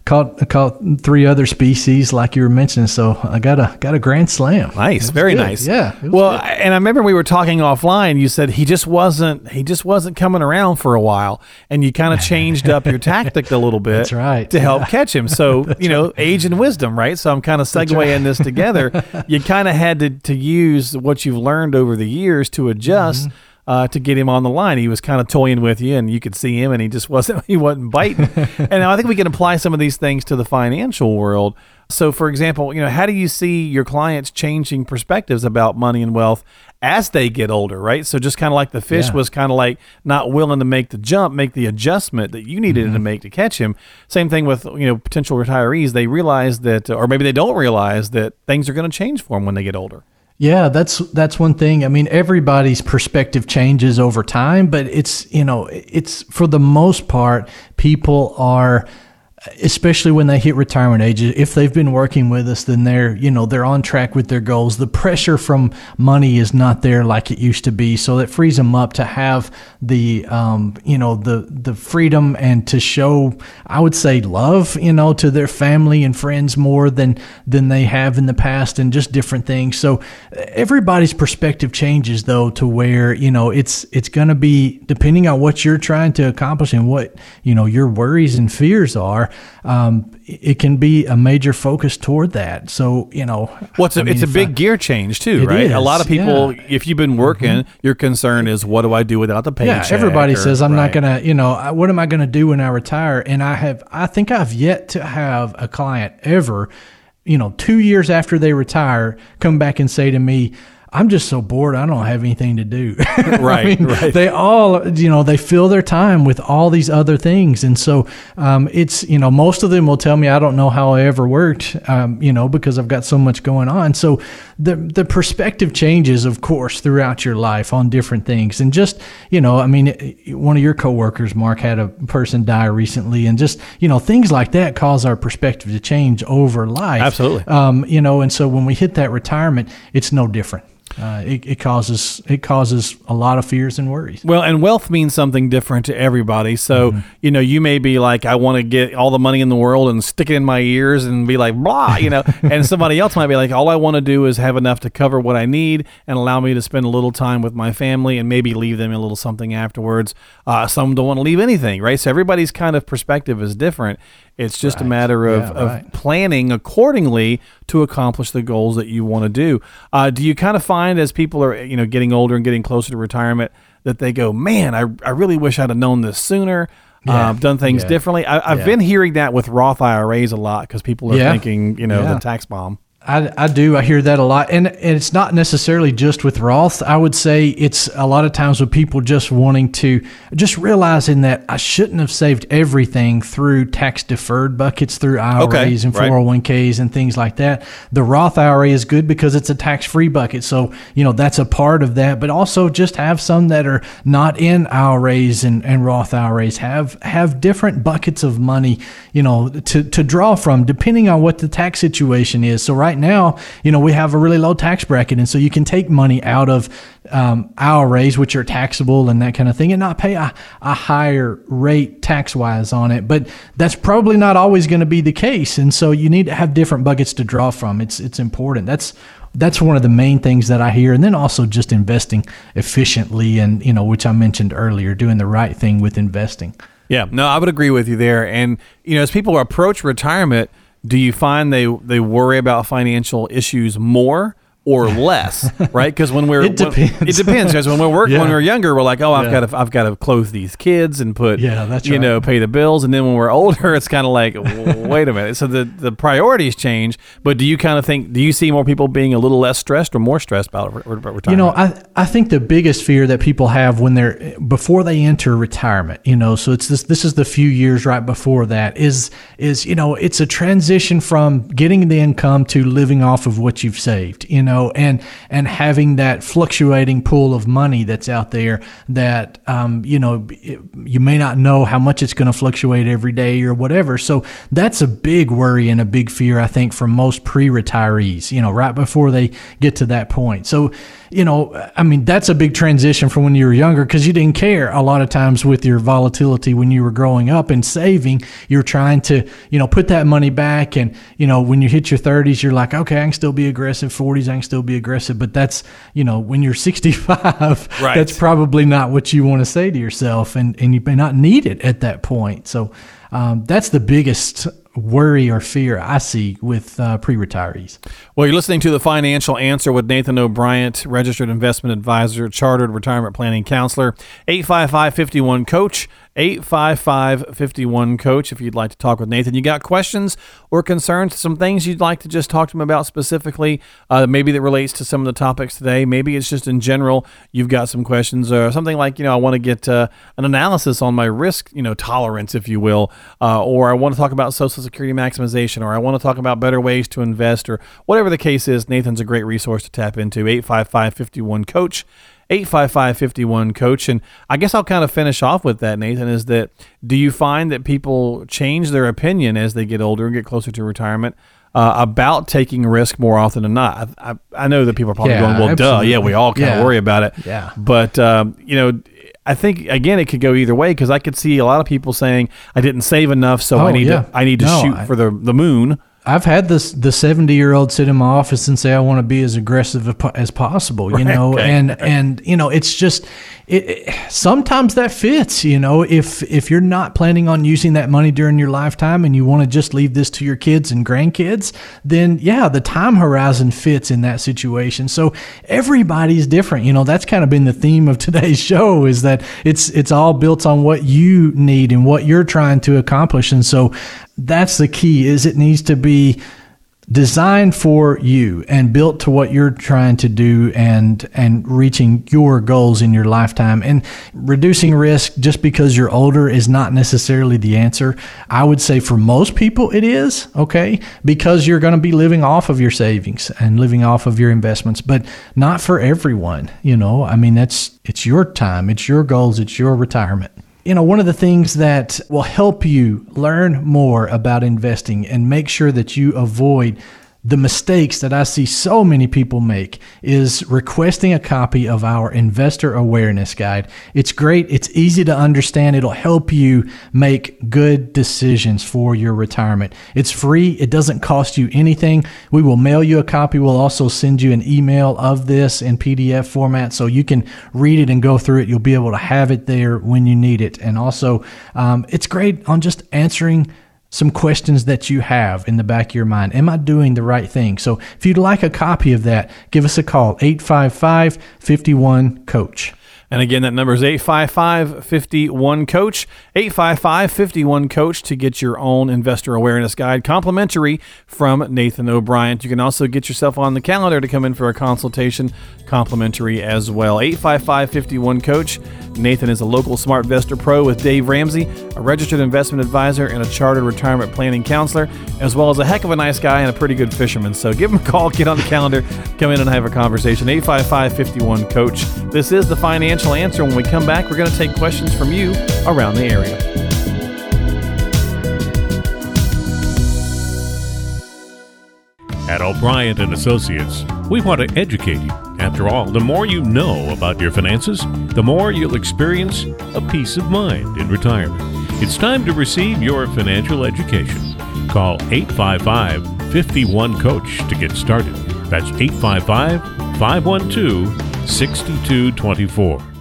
caught caught three other species like you were mentioning. So I got a got a grand slam. Nice, very good. nice. Yeah. Well, good. And I remember we were talking offline. You said he just wasn't he just wasn't coming around for a while, and you kind of changed up your tactic a little bit. That's right, to help yeah. catch him. So you know, age and wisdom, right? So I'm kind of segueing this together. You kind of had to to use what you've learned over the years to adjust. Mm-hmm. Uh, to get him on the line. He was kind of toying with you, and you could see him, and he just wasn't he wasn't biting. and I think we can apply some of these things to the financial world. So, for example, you know, how do you see your clients changing perspectives about money and wealth as they get older, right? So, just kind of like the fish Yeah. was kind of like not willing to make the jump, make the adjustment that you needed to make to catch him. Same thing with you know potential retirees. They realize that, or maybe they don't realize that things are going to change for them when they get older. Yeah, that's that's one thing. I mean, everybody's perspective changes over time, but it's you know, it's for the most part, people are especially when they hit retirement age if they've been working with us then they're you know they're on track with their goals. The pressure from money is not there like it used to be. So that frees them up to have the um, you know the the freedom and to show i would say love you know to their family and friends more than than they have in the past and just different things. So everybody's perspective changes though to where you know it's it's going to be depending on what you're trying to accomplish and what you know your worries and fears are um, it can be a major focus toward that so you know Well, it's a, I mean, a big I- gear change too, right? a lot of people, yeah. if you've been working, your concern is what do I do without the yeah paycheck? everybody or- says i'm right. not gonna you know what am i gonna do when i retire and i have i think i've yet to have a client ever you know two years after they retire come back and say to me I'm just so bored. I don't have anything to do. I Right, mean, right. They all, you know, they fill their time with all these other things, and so um, it's, you know, most of them will tell me I don't know how I ever worked, um, you know, because I've got so much going on. So the the perspective changes, of course, throughout your life on different things, and just, you know, I mean, one of your coworkers, Mark, had a person die recently, and just, you know, things like that cause our perspective to change over life. Absolutely. Um, you know, and so when we hit that retirement, it's no different. Uh, it, it causes it causes a lot of fears and worries. Well, and wealth means something different to everybody. So, Mm-hmm. you know, you may be like, I want to get all the money in the world and stick it in my ears and be like, blah, you know, and somebody else might be like, all I want to do is have enough to cover what I need and allow me to spend a little time with my family and maybe leave them a little something afterwards. Uh, some don't want to leave anything, right? So everybody's kind of perspective is different. It's just a matter of, Yeah, of right. planning accordingly to accomplish the goals that you want to do. Uh, do you kind of find as people are you know getting older and getting closer to retirement that they go, man, I, I really wish I'd have known this sooner. Yeah. Uh, done things Yeah. differently. I, I've Yeah. been hearing that with Roth IRAs a lot because people are thinking, you know, the tax bomb. I, I do. I hear that a lot. And, and it's not necessarily just with Roth. I would say it's a lot of times with people just wanting to, just realizing that I shouldn't have saved everything through tax deferred buckets, through IRAs Okay, and 401ks and things like that. The Roth IRA is good because it's a tax free bucket. So, you know, that's a part of that. But also just have some that are not in IRAs and, and Roth IRAs. Have have different buckets of money, you know, to, to draw from depending on what the tax situation is. So right now, you know, we have a really low tax bracket. And so you can take money out of um, IRAs, which are taxable and that kind of thing, and not pay a, a higher rate tax wise on it. But that's probably not always going to be the case. And so you need to have different buckets to draw from. It's, it's important. That's, that's one of the main things that I hear. And then also just investing efficiently and, you know, which I mentioned earlier, doing the right thing with investing. Yeah, no, I would agree with you there. And you know, as people approach retirement, do you find they they worry about financial issues more? Or less, right? Because when we're It when- depends. it depends. Because when we're working, when we're younger, we're like, oh, I've Yeah. got to, I've got to clothe these kids and put, Yeah, that's you right. know, pay the bills. And then when we're older, it's kind of like, wait a minute. So the the priorities change. But do you kind of think? Do you see more people being a little less stressed or more stressed about, re- about retirement? You know, I, I think the biggest fear that people have when they're before they enter retirement, you know, so it's this this is the few years right before that is is you know it's a transition from getting the income to living off of what you've saved, you know, and and having that fluctuating pool of money that's out there that um, you know you may not know how much it's going to fluctuate every day or whatever. So that's a big worry and a big fear I think for most pre-retirees, you know, right before they get to that point. So you know, I mean, that's a big transition from when you were younger because you didn't care a lot of times with your volatility when you were growing up and saving. You're trying to, you know, put that money back. And, you know, when you hit your 30s, you're like, okay, I can still be aggressive. 40s, I still be aggressive. But that's, you know, when you're 65, Right. that's probably not what you want to say to yourself. And, and you may not need it at that point. So um, that's the biggest worry or fear I see with uh, pre retirees. Well, you're listening to The Financial Answer with Nathan O'Brien, registered investment advisor, chartered retirement planning counselor, 855 51 Coach. 855 51 Coach if you'd like to talk with Nathan. You got questions or concerns, some things you'd like to just talk to him about specifically, uh, maybe that relates to some of the topics today. Maybe it's just in general, you've got some questions or something like, you know, I want to get uh, an analysis on my risk, you know, tolerance, if you will, uh, or I want to talk about Social Security maximization, or I want to talk about better ways to invest, or whatever the case is. Nathan's a great resource to tap into. 855 51 Coach. 855 coach and i guess i'll kind of finish off with that nathan is that do you find that people change their opinion as they get older and get closer to retirement uh, about taking risk more often than not i, I, I know that people are probably Yeah, going well absolutely. duh yeah we all kind of worry about it Yeah. but um, you know I think again it could go either way because I could see a lot of people saying I didn't save enough, so I Oh, need yeah. to I need to No, shoot I- for the the moon. I've had this the 70 year old sit in my office and say I want to be as aggressive as possible, you know, okay. and and you know it's just it, it- sometimes that fits, you know, if if you're not planning on using that money during your lifetime and you want to just leave this to your kids and grandkids, then yeah, the time horizon fits in that situation. So everybody's different, you know. That's kind of been the theme of today's show is that it's it's all built on what you need and what you're trying to accomplish, and so that's the key is it needs to be designed for you and built to what you're trying to do and and reaching your goals in your lifetime. And reducing risk just because you're older is not necessarily the answer. I would say for most people it is okay? Because you're going to be living off of your savings and living off of your investments but not for everyone you know? I mean that's it's your time it's your goals it's your retirement you know, one of the things that will help you learn more about investing and make sure that you avoid the mistakes that I see so many people make is requesting a copy of our investor awareness guide. It's great, it's easy to understand, it'll help you make good decisions for your retirement. It's free, it doesn't cost you anything. We will mail you a copy. We'll also send you an email of this in PDF format so you can read it and go through it. You'll be able to have it there when you need it. And also, um, it's great on just answering some questions that you have in the back of your mind. Am I doing the right thing? So if you'd like a copy of that, give us a call 855 51 Coach. And again, that number is 855 51 Coach, 855 51 Coach to get your own investor awareness guide complimentary from Nathan O'Brien. You can also get yourself on the calendar to come in for a consultation complimentary as well. 855 51 Coach. Nathan is a local SmartVestor Pro with Dave Ramsey, a registered investment advisor and a chartered retirement planning counselor, as well as a heck of a nice guy and a pretty good fisherman. So give him a call, get on the calendar, come in and have a conversation. 855 51 Coach. This is the financial answer. When we come back, we're going to take questions from you around the area. At O'Brien and Associates, we want to educate you. After all, the more you know about your finances, the more you'll experience a peace of mind in retirement. It's time to receive your financial education. Call 855 51 Coach to get started. That's 855 512 6224.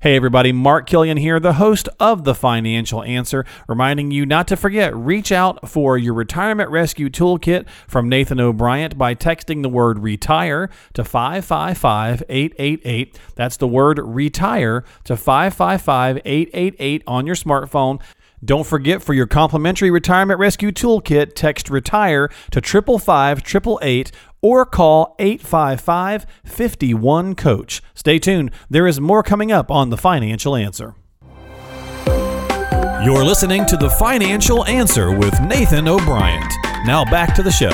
Hey everybody, Mark Killian here, the host of The Financial Answer, reminding you not to forget, reach out for your retirement rescue toolkit from Nathan O'Brien by texting the word retire to 555-888. That's the word retire to 555-888 on your smartphone. Don't forget for your complimentary retirement rescue toolkit, text retire to 555 888 or call 855 51 Coach. Stay tuned, there is more coming up on The Financial Answer. You're listening to The Financial Answer with Nathan O'Brien. Now back to the show.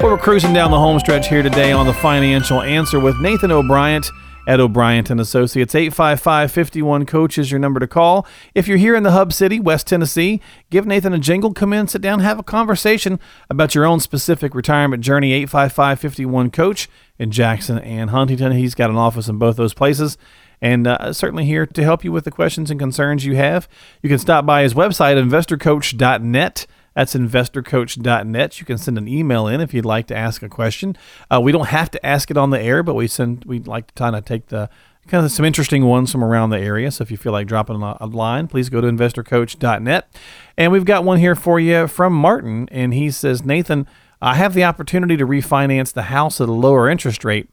Well, we're cruising down the home stretch here today on The Financial Answer with Nathan O'Brien at O'Brien and Associates. 855-51 Coach is your number to call. If you're here in the hub city, West Tennessee, give Nathan a jingle, come in, sit down, have a conversation about your own specific retirement journey. 855-51 Coach in Jackson and Huntington. He's got an office in both those places. And uh, certainly here to help you with the questions and concerns you have. You can stop by his website, investorcoach.net. That's investorcoach.net. You can send an email in if you'd like to ask a question. Uh, we don't have to ask it on the air, but we send. we'd like to kind of take the kind of some interesting ones from around the area. So if you feel like dropping a line, please go to investorcoach.net. And we've got one here for you from Martin, and he says, Nathan, I have the opportunity to refinance the house at a lower interest rate.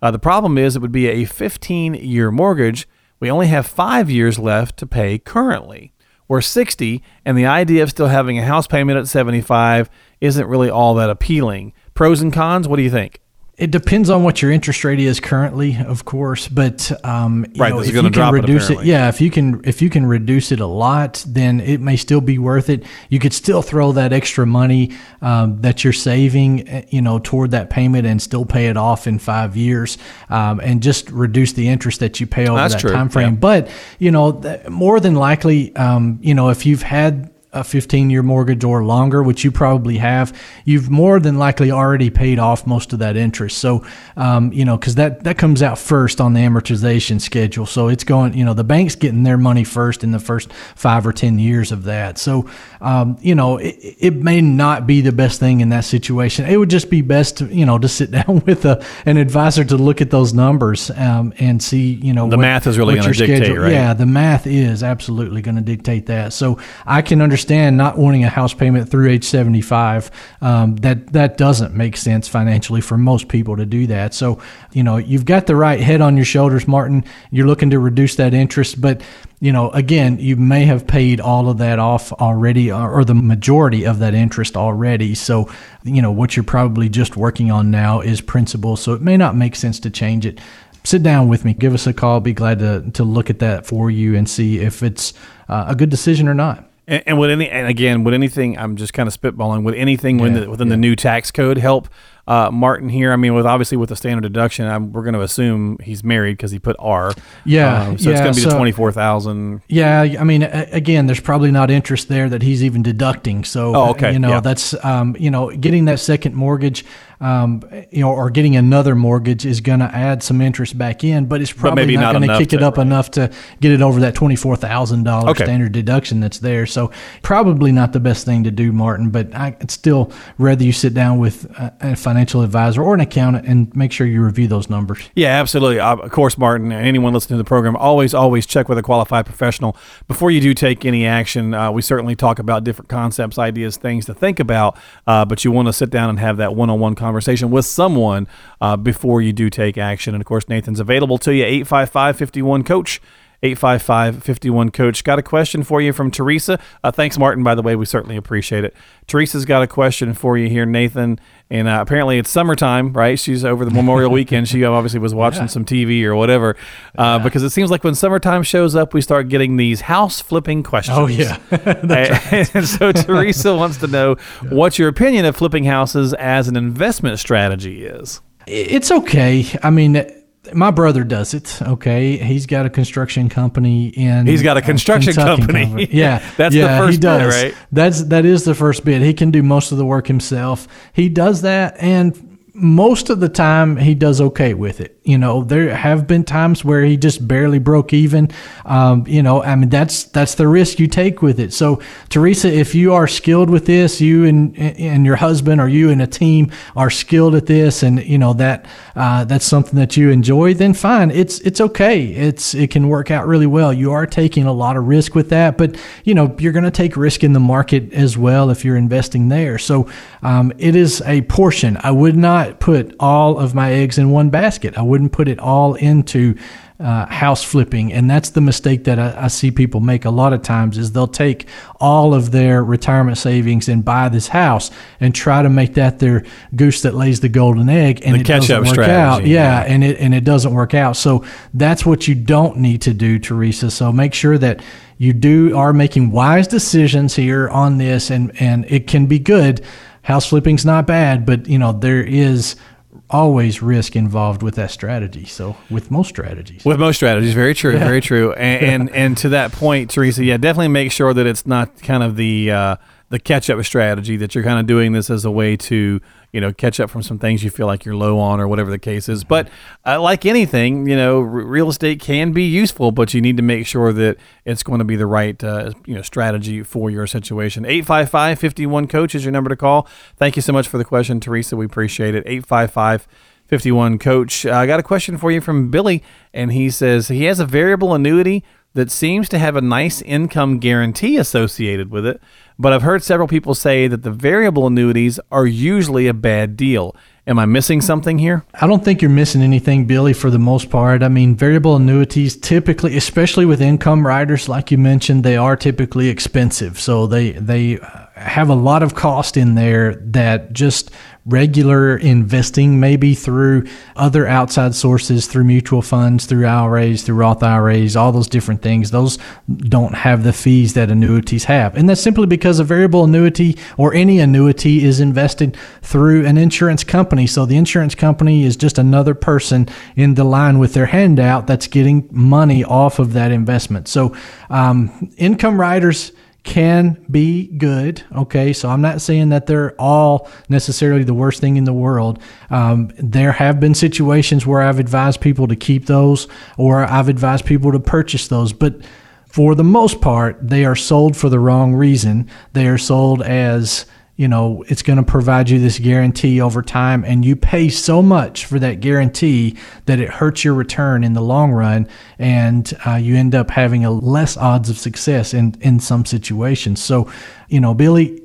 Uh, the problem is it would be a 15 year mortgage. We only have five years left to pay currently. We're 60, and the idea of still having a house payment at 75 isn't really all that appealing. Pros and cons, what do you think? It depends on what your interest rate is currently, of course, but um, you Right, know, if you can drop it, reduce it, apparently. yeah, if you can if you can reduce it a lot, then it may still be worth it. You could still throw that extra money um, that you're saving, eh, you know, toward that payment and still pay it off in five years, um, and just reduce the interest that you pay over That's that true, time frame. yeah. But you know, more than likely, um, you know, if you've had a 15 year mortgage or longer, which you probably have, you've more than likely already paid off most of that interest. So, um, you know, because that, that comes out first on the amortization schedule. So it's going, you know, the bank's getting their money first in the first five or 10 years of that. So, um, you know, it, it may not be the best thing in that situation. It would just be best to, you know, to sit down with a, an advisor to look at those numbers um, and see, you know, The math is really what gonna your dictate, schedule- right? Yeah, the math is absolutely going to dictate that. So I can understand not wanting a house payment through age 75. Um, that that doesn't make sense financially for most people to do that. So you know you've got the right head on your shoulders, Martin. You're looking to reduce that interest, but you know again you may have paid all of that off already, or, or the majority of that interest already. So you know what you're probably just working on now is principal. So it may not make sense to change it sit down with me, give us a call. Be glad to, to look at that for you and see if it's uh, a good decision or not. And, and would any and again would anything I'm just kind of spitballing would anything within, Yeah, the, within the new tax code help uh, Martin here? I mean, with obviously with the standard deduction, I'm, we're going to assume he's married because he put R. Yeah, Um, so it's going to be the twenty four thousand. Yeah, I mean, a- again, there's probably not interest there that he's even deducting. So, Oh, okay, you know, yeah. that's um, you know, getting that second mortgage, um, you know, or getting another mortgage is going to add some interest back in, but it's probably maybe not, not going to kick it up enough to get it over that twenty four thousand dollars standard deduction that's there. So, probably not the best thing to do, Martin. But I would still rather you sit down with a, financial advisor or an accountant and make sure you review those numbers. Yeah, absolutely. Uh, of course, Martin, and anyone listening to the program, always, always check with a qualified professional before you do take any action. Uh, we certainly talk about different concepts, ideas, things to think about, uh, but you want to sit down and have that one on one conversation with someone uh, before you do take action. And of course, Nathan's available to you, 855 51 Coach. 855 51 Coach. Got a question for you from Teresa. Uh, thanks, Martin, by the way. We certainly appreciate it. Teresa's got a question for you here, Nathan. And uh, apparently it's summertime, right? She's over the Memorial weekend. She obviously was watching some TV or whatever. Uh, Because it seems like when summertime shows up, we start getting these house flipping questions. Oh, yeah. and so Teresa wants to know what your opinion of flipping houses as an investment strategy is. It's okay. I mean, my brother does it. Okay, he's got a construction company in. He's got a uh, construction Kentucky company. Yeah, That's the yeah, first he bit, does. right? That's that is the first bit. He can do most of the work himself. He does that, and most of the time he does okay with it. You know, there have been times where he just barely broke even. Um, you know, I mean that's that's the risk you take with it. So, Teresa, if you are skilled with this, you and and your husband or you and a team are skilled at this, and you know that uh, that's something that you enjoy, then fine. It's it's okay. It's it can work out really well. You are taking a lot of risk with that, but you know you're going to take risk in the market as well if you're investing there. So um, it is a portion. I would not put all of my eggs in one basket. I wouldn't put it all into uh, house flipping, and that's the mistake that I, I see people make a lot of times. Is they'll take all of their retirement savings and buy this house and try to make that their goose that lays the golden egg, and The it doesn't work out. Yeah, yeah. and it and it doesn't work out. So that's what you don't need to do, Teresa. So make sure that you do are making wise decisions here on this, and and it can be good. House flipping's not bad, but you know there is always risk involved with that strategy. So with most strategies. With most strategies, very true, very true. And, and and to that point, Teresa, yeah, definitely make sure that it's not kind of the uh, the catch up strategy that you're kind of doing this as a way to you know catch up from some things you feel like you're low on or whatever the case is. But uh, like anything, you know, r- real estate can be useful, but you need to make sure that it's going to be the right uh, you know strategy for your situation. 855 51 coach is your number to call. Thank you so much for the question, Teresa. We appreciate it. 855 51 Coach. Uh, I got a question for you from Billy, and he says he has a variable annuity that seems to have a nice income guarantee associated with it, but I've heard several people say that the variable annuities are usually a bad deal. Am I missing something here? I don't think you're missing anything, Billy, for the most part. I mean, variable annuities typically, especially with income riders, like you mentioned, they are typically expensive. So they they have a lot of cost in there that just regular investing, maybe through other outside sources, through mutual funds, through IRAs, through Roth IRAs, all those different things, those don't have the fees that annuities have. And that's simply because a variable annuity or any annuity is invested through an insurance company. So the insurance company is just another person in the line with their handout that's getting money off of that investment. So um, income riders can be good. Okay, so I'm not saying that they're all necessarily the worst thing in the world. Um, there have been situations where I've advised people to keep those, or I've advised people to purchase those, but for the most part, they are sold for the wrong reason. They are sold as you know, it's going to provide you this guarantee over time, and you pay so much for that guarantee that it hurts your return in the long run, and uh, you end up having a less odds of success in in some situations. So, you know, Billy,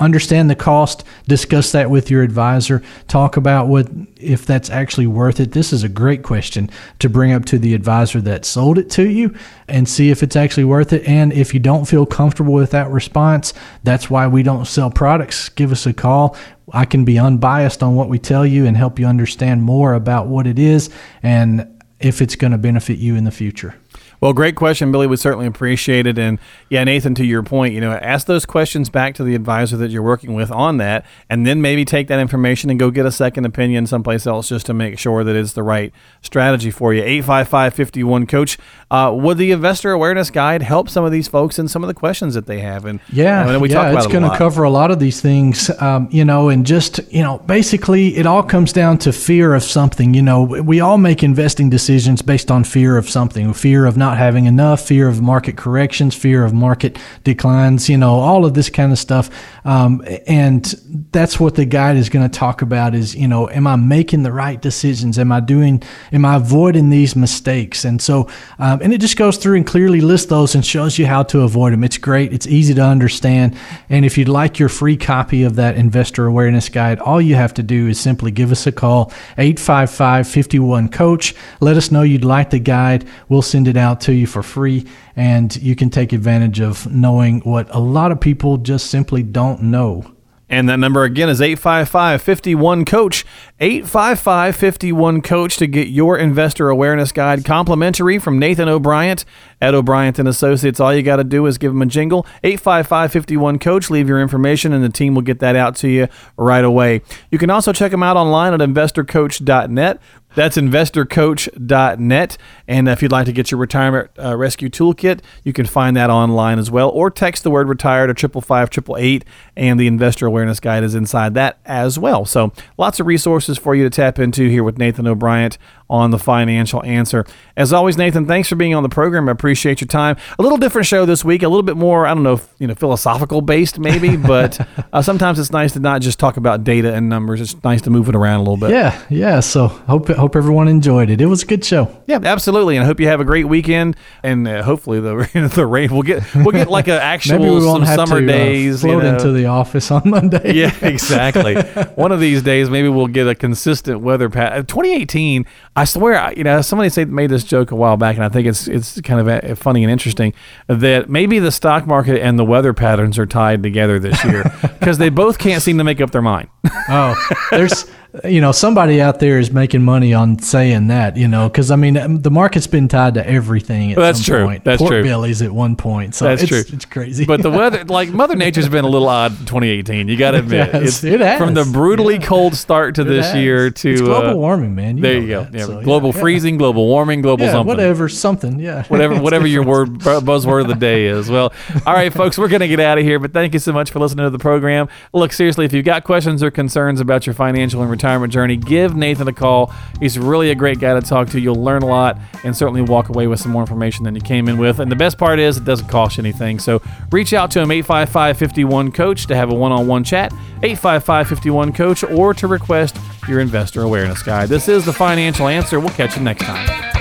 understand the cost, discuss that with your advisor, talk about what if that's actually worth it. This is a great question to bring up to the advisor that sold it to you and see if it's actually worth it. And if you don't feel comfortable with that response, that's why we don't sell products. Give us a call. I can be unbiased on what we tell you and help you understand more about what it is and if it's going to benefit you in the future. Well, great question, Billy. We certainly appreciate it. And yeah, Nathan, to your point, you know, ask those questions back to the advisor that you're working with on that, and then maybe take that information and go get a second opinion someplace else just to make sure that it's the right strategy for you. 855 51 Coach. Uh, would the Investor Awareness Guide help some of these folks in some of the questions that they have? And yeah, mean, we yeah, it's it going to cover a lot of these things, um, you know, and just, you know, basically it all comes down to fear of something. You know, we all make investing decisions based on fear of something, fear of not not having enough, fear of market corrections, fear of market declines, you know, all of this kind of stuff. Um, and that's what the guide is going to talk about is, you know, am I making the right decisions? Am I doing, am I avoiding these mistakes? And so, um, and it just goes through and clearly lists those and shows you how to avoid them. It's great. It's easy to understand. And if you'd like your free copy of that investor awareness guide, all you have to do is simply give us a call, 855 51 Coach. Let us know you'd like the guide. We'll send it out to you for free, and you can take advantage of knowing what a lot of people just simply don't know. And that number again is 855 51 Coach. 855 51 Coach to get your investor awareness guide complimentary from Nathan O'Brien at O'Brien and Associates. All you got to do is give them a jingle. 855 51 Coach. Leave your information, and the team will get that out to you right away. You can also check them out online at investorcoach.net. That's investorcoach.net. And if you'd like to get your retirement uh, rescue toolkit, you can find that online as well. Or text the word retired to 555 and the investor awareness guide is inside that as well. So lots of resources for you to tap into here with Nathan O'Brien on the financial answer. As always, Nathan, thanks for being on the program. I appreciate your time. A little different show this week, a little bit more, I don't know, you know, philosophical based maybe, but uh, sometimes it's nice to not just talk about data and numbers. It's nice to move it around a little bit. Yeah, yeah. So I hope hope everyone enjoyed it. It was a good show. Yeah, absolutely. And I hope you have a great weekend. And uh, hopefully the the rain will get we'll get like an actual maybe we won't some have summer to, uh, days. Uh, float you know. into the office on Monday. yeah, exactly. One of these days, maybe we'll get a consistent weather pattern. 2018. I swear, you know, somebody say, made this joke a while back, and I think it's it's kind of a, funny and interesting that maybe the stock market and the weather patterns are tied together this year because they both can't seem to make up their mind. oh, there's you know, somebody out there is making money on saying that, you know, because I mean, um, the market's been tied to everything. At well, that's true. Point. That's Pork true. Bellies at one point, so that's it's, true. It's crazy. But the weather, like Mother Nature's been a little odd in 2018. You got to admit, it, it's, it has. from the brutally yeah. cold start to it this has. year to it's global uh, warming, man. You there you go. That, yeah. So, global yeah. freezing, global warming, global yeah, something. Whatever, something. Yeah. Whatever, whatever your word buzzword of the day is. Well, all right, folks, we're gonna get out of here. But thank you so much for listening to the program. Look, seriously, if you've got questions or concerns about your financial and retirement journey, give Nathan a call. He's really a great guy to talk to. You'll learn a lot and certainly walk away with some more information than you came in with. And the best part is it doesn't cost you anything. So reach out to him 855 51 Coach to have a one on one chat, 855 51 Coach, or to request your investor awareness guide. This is the financial answer. We'll catch you next time.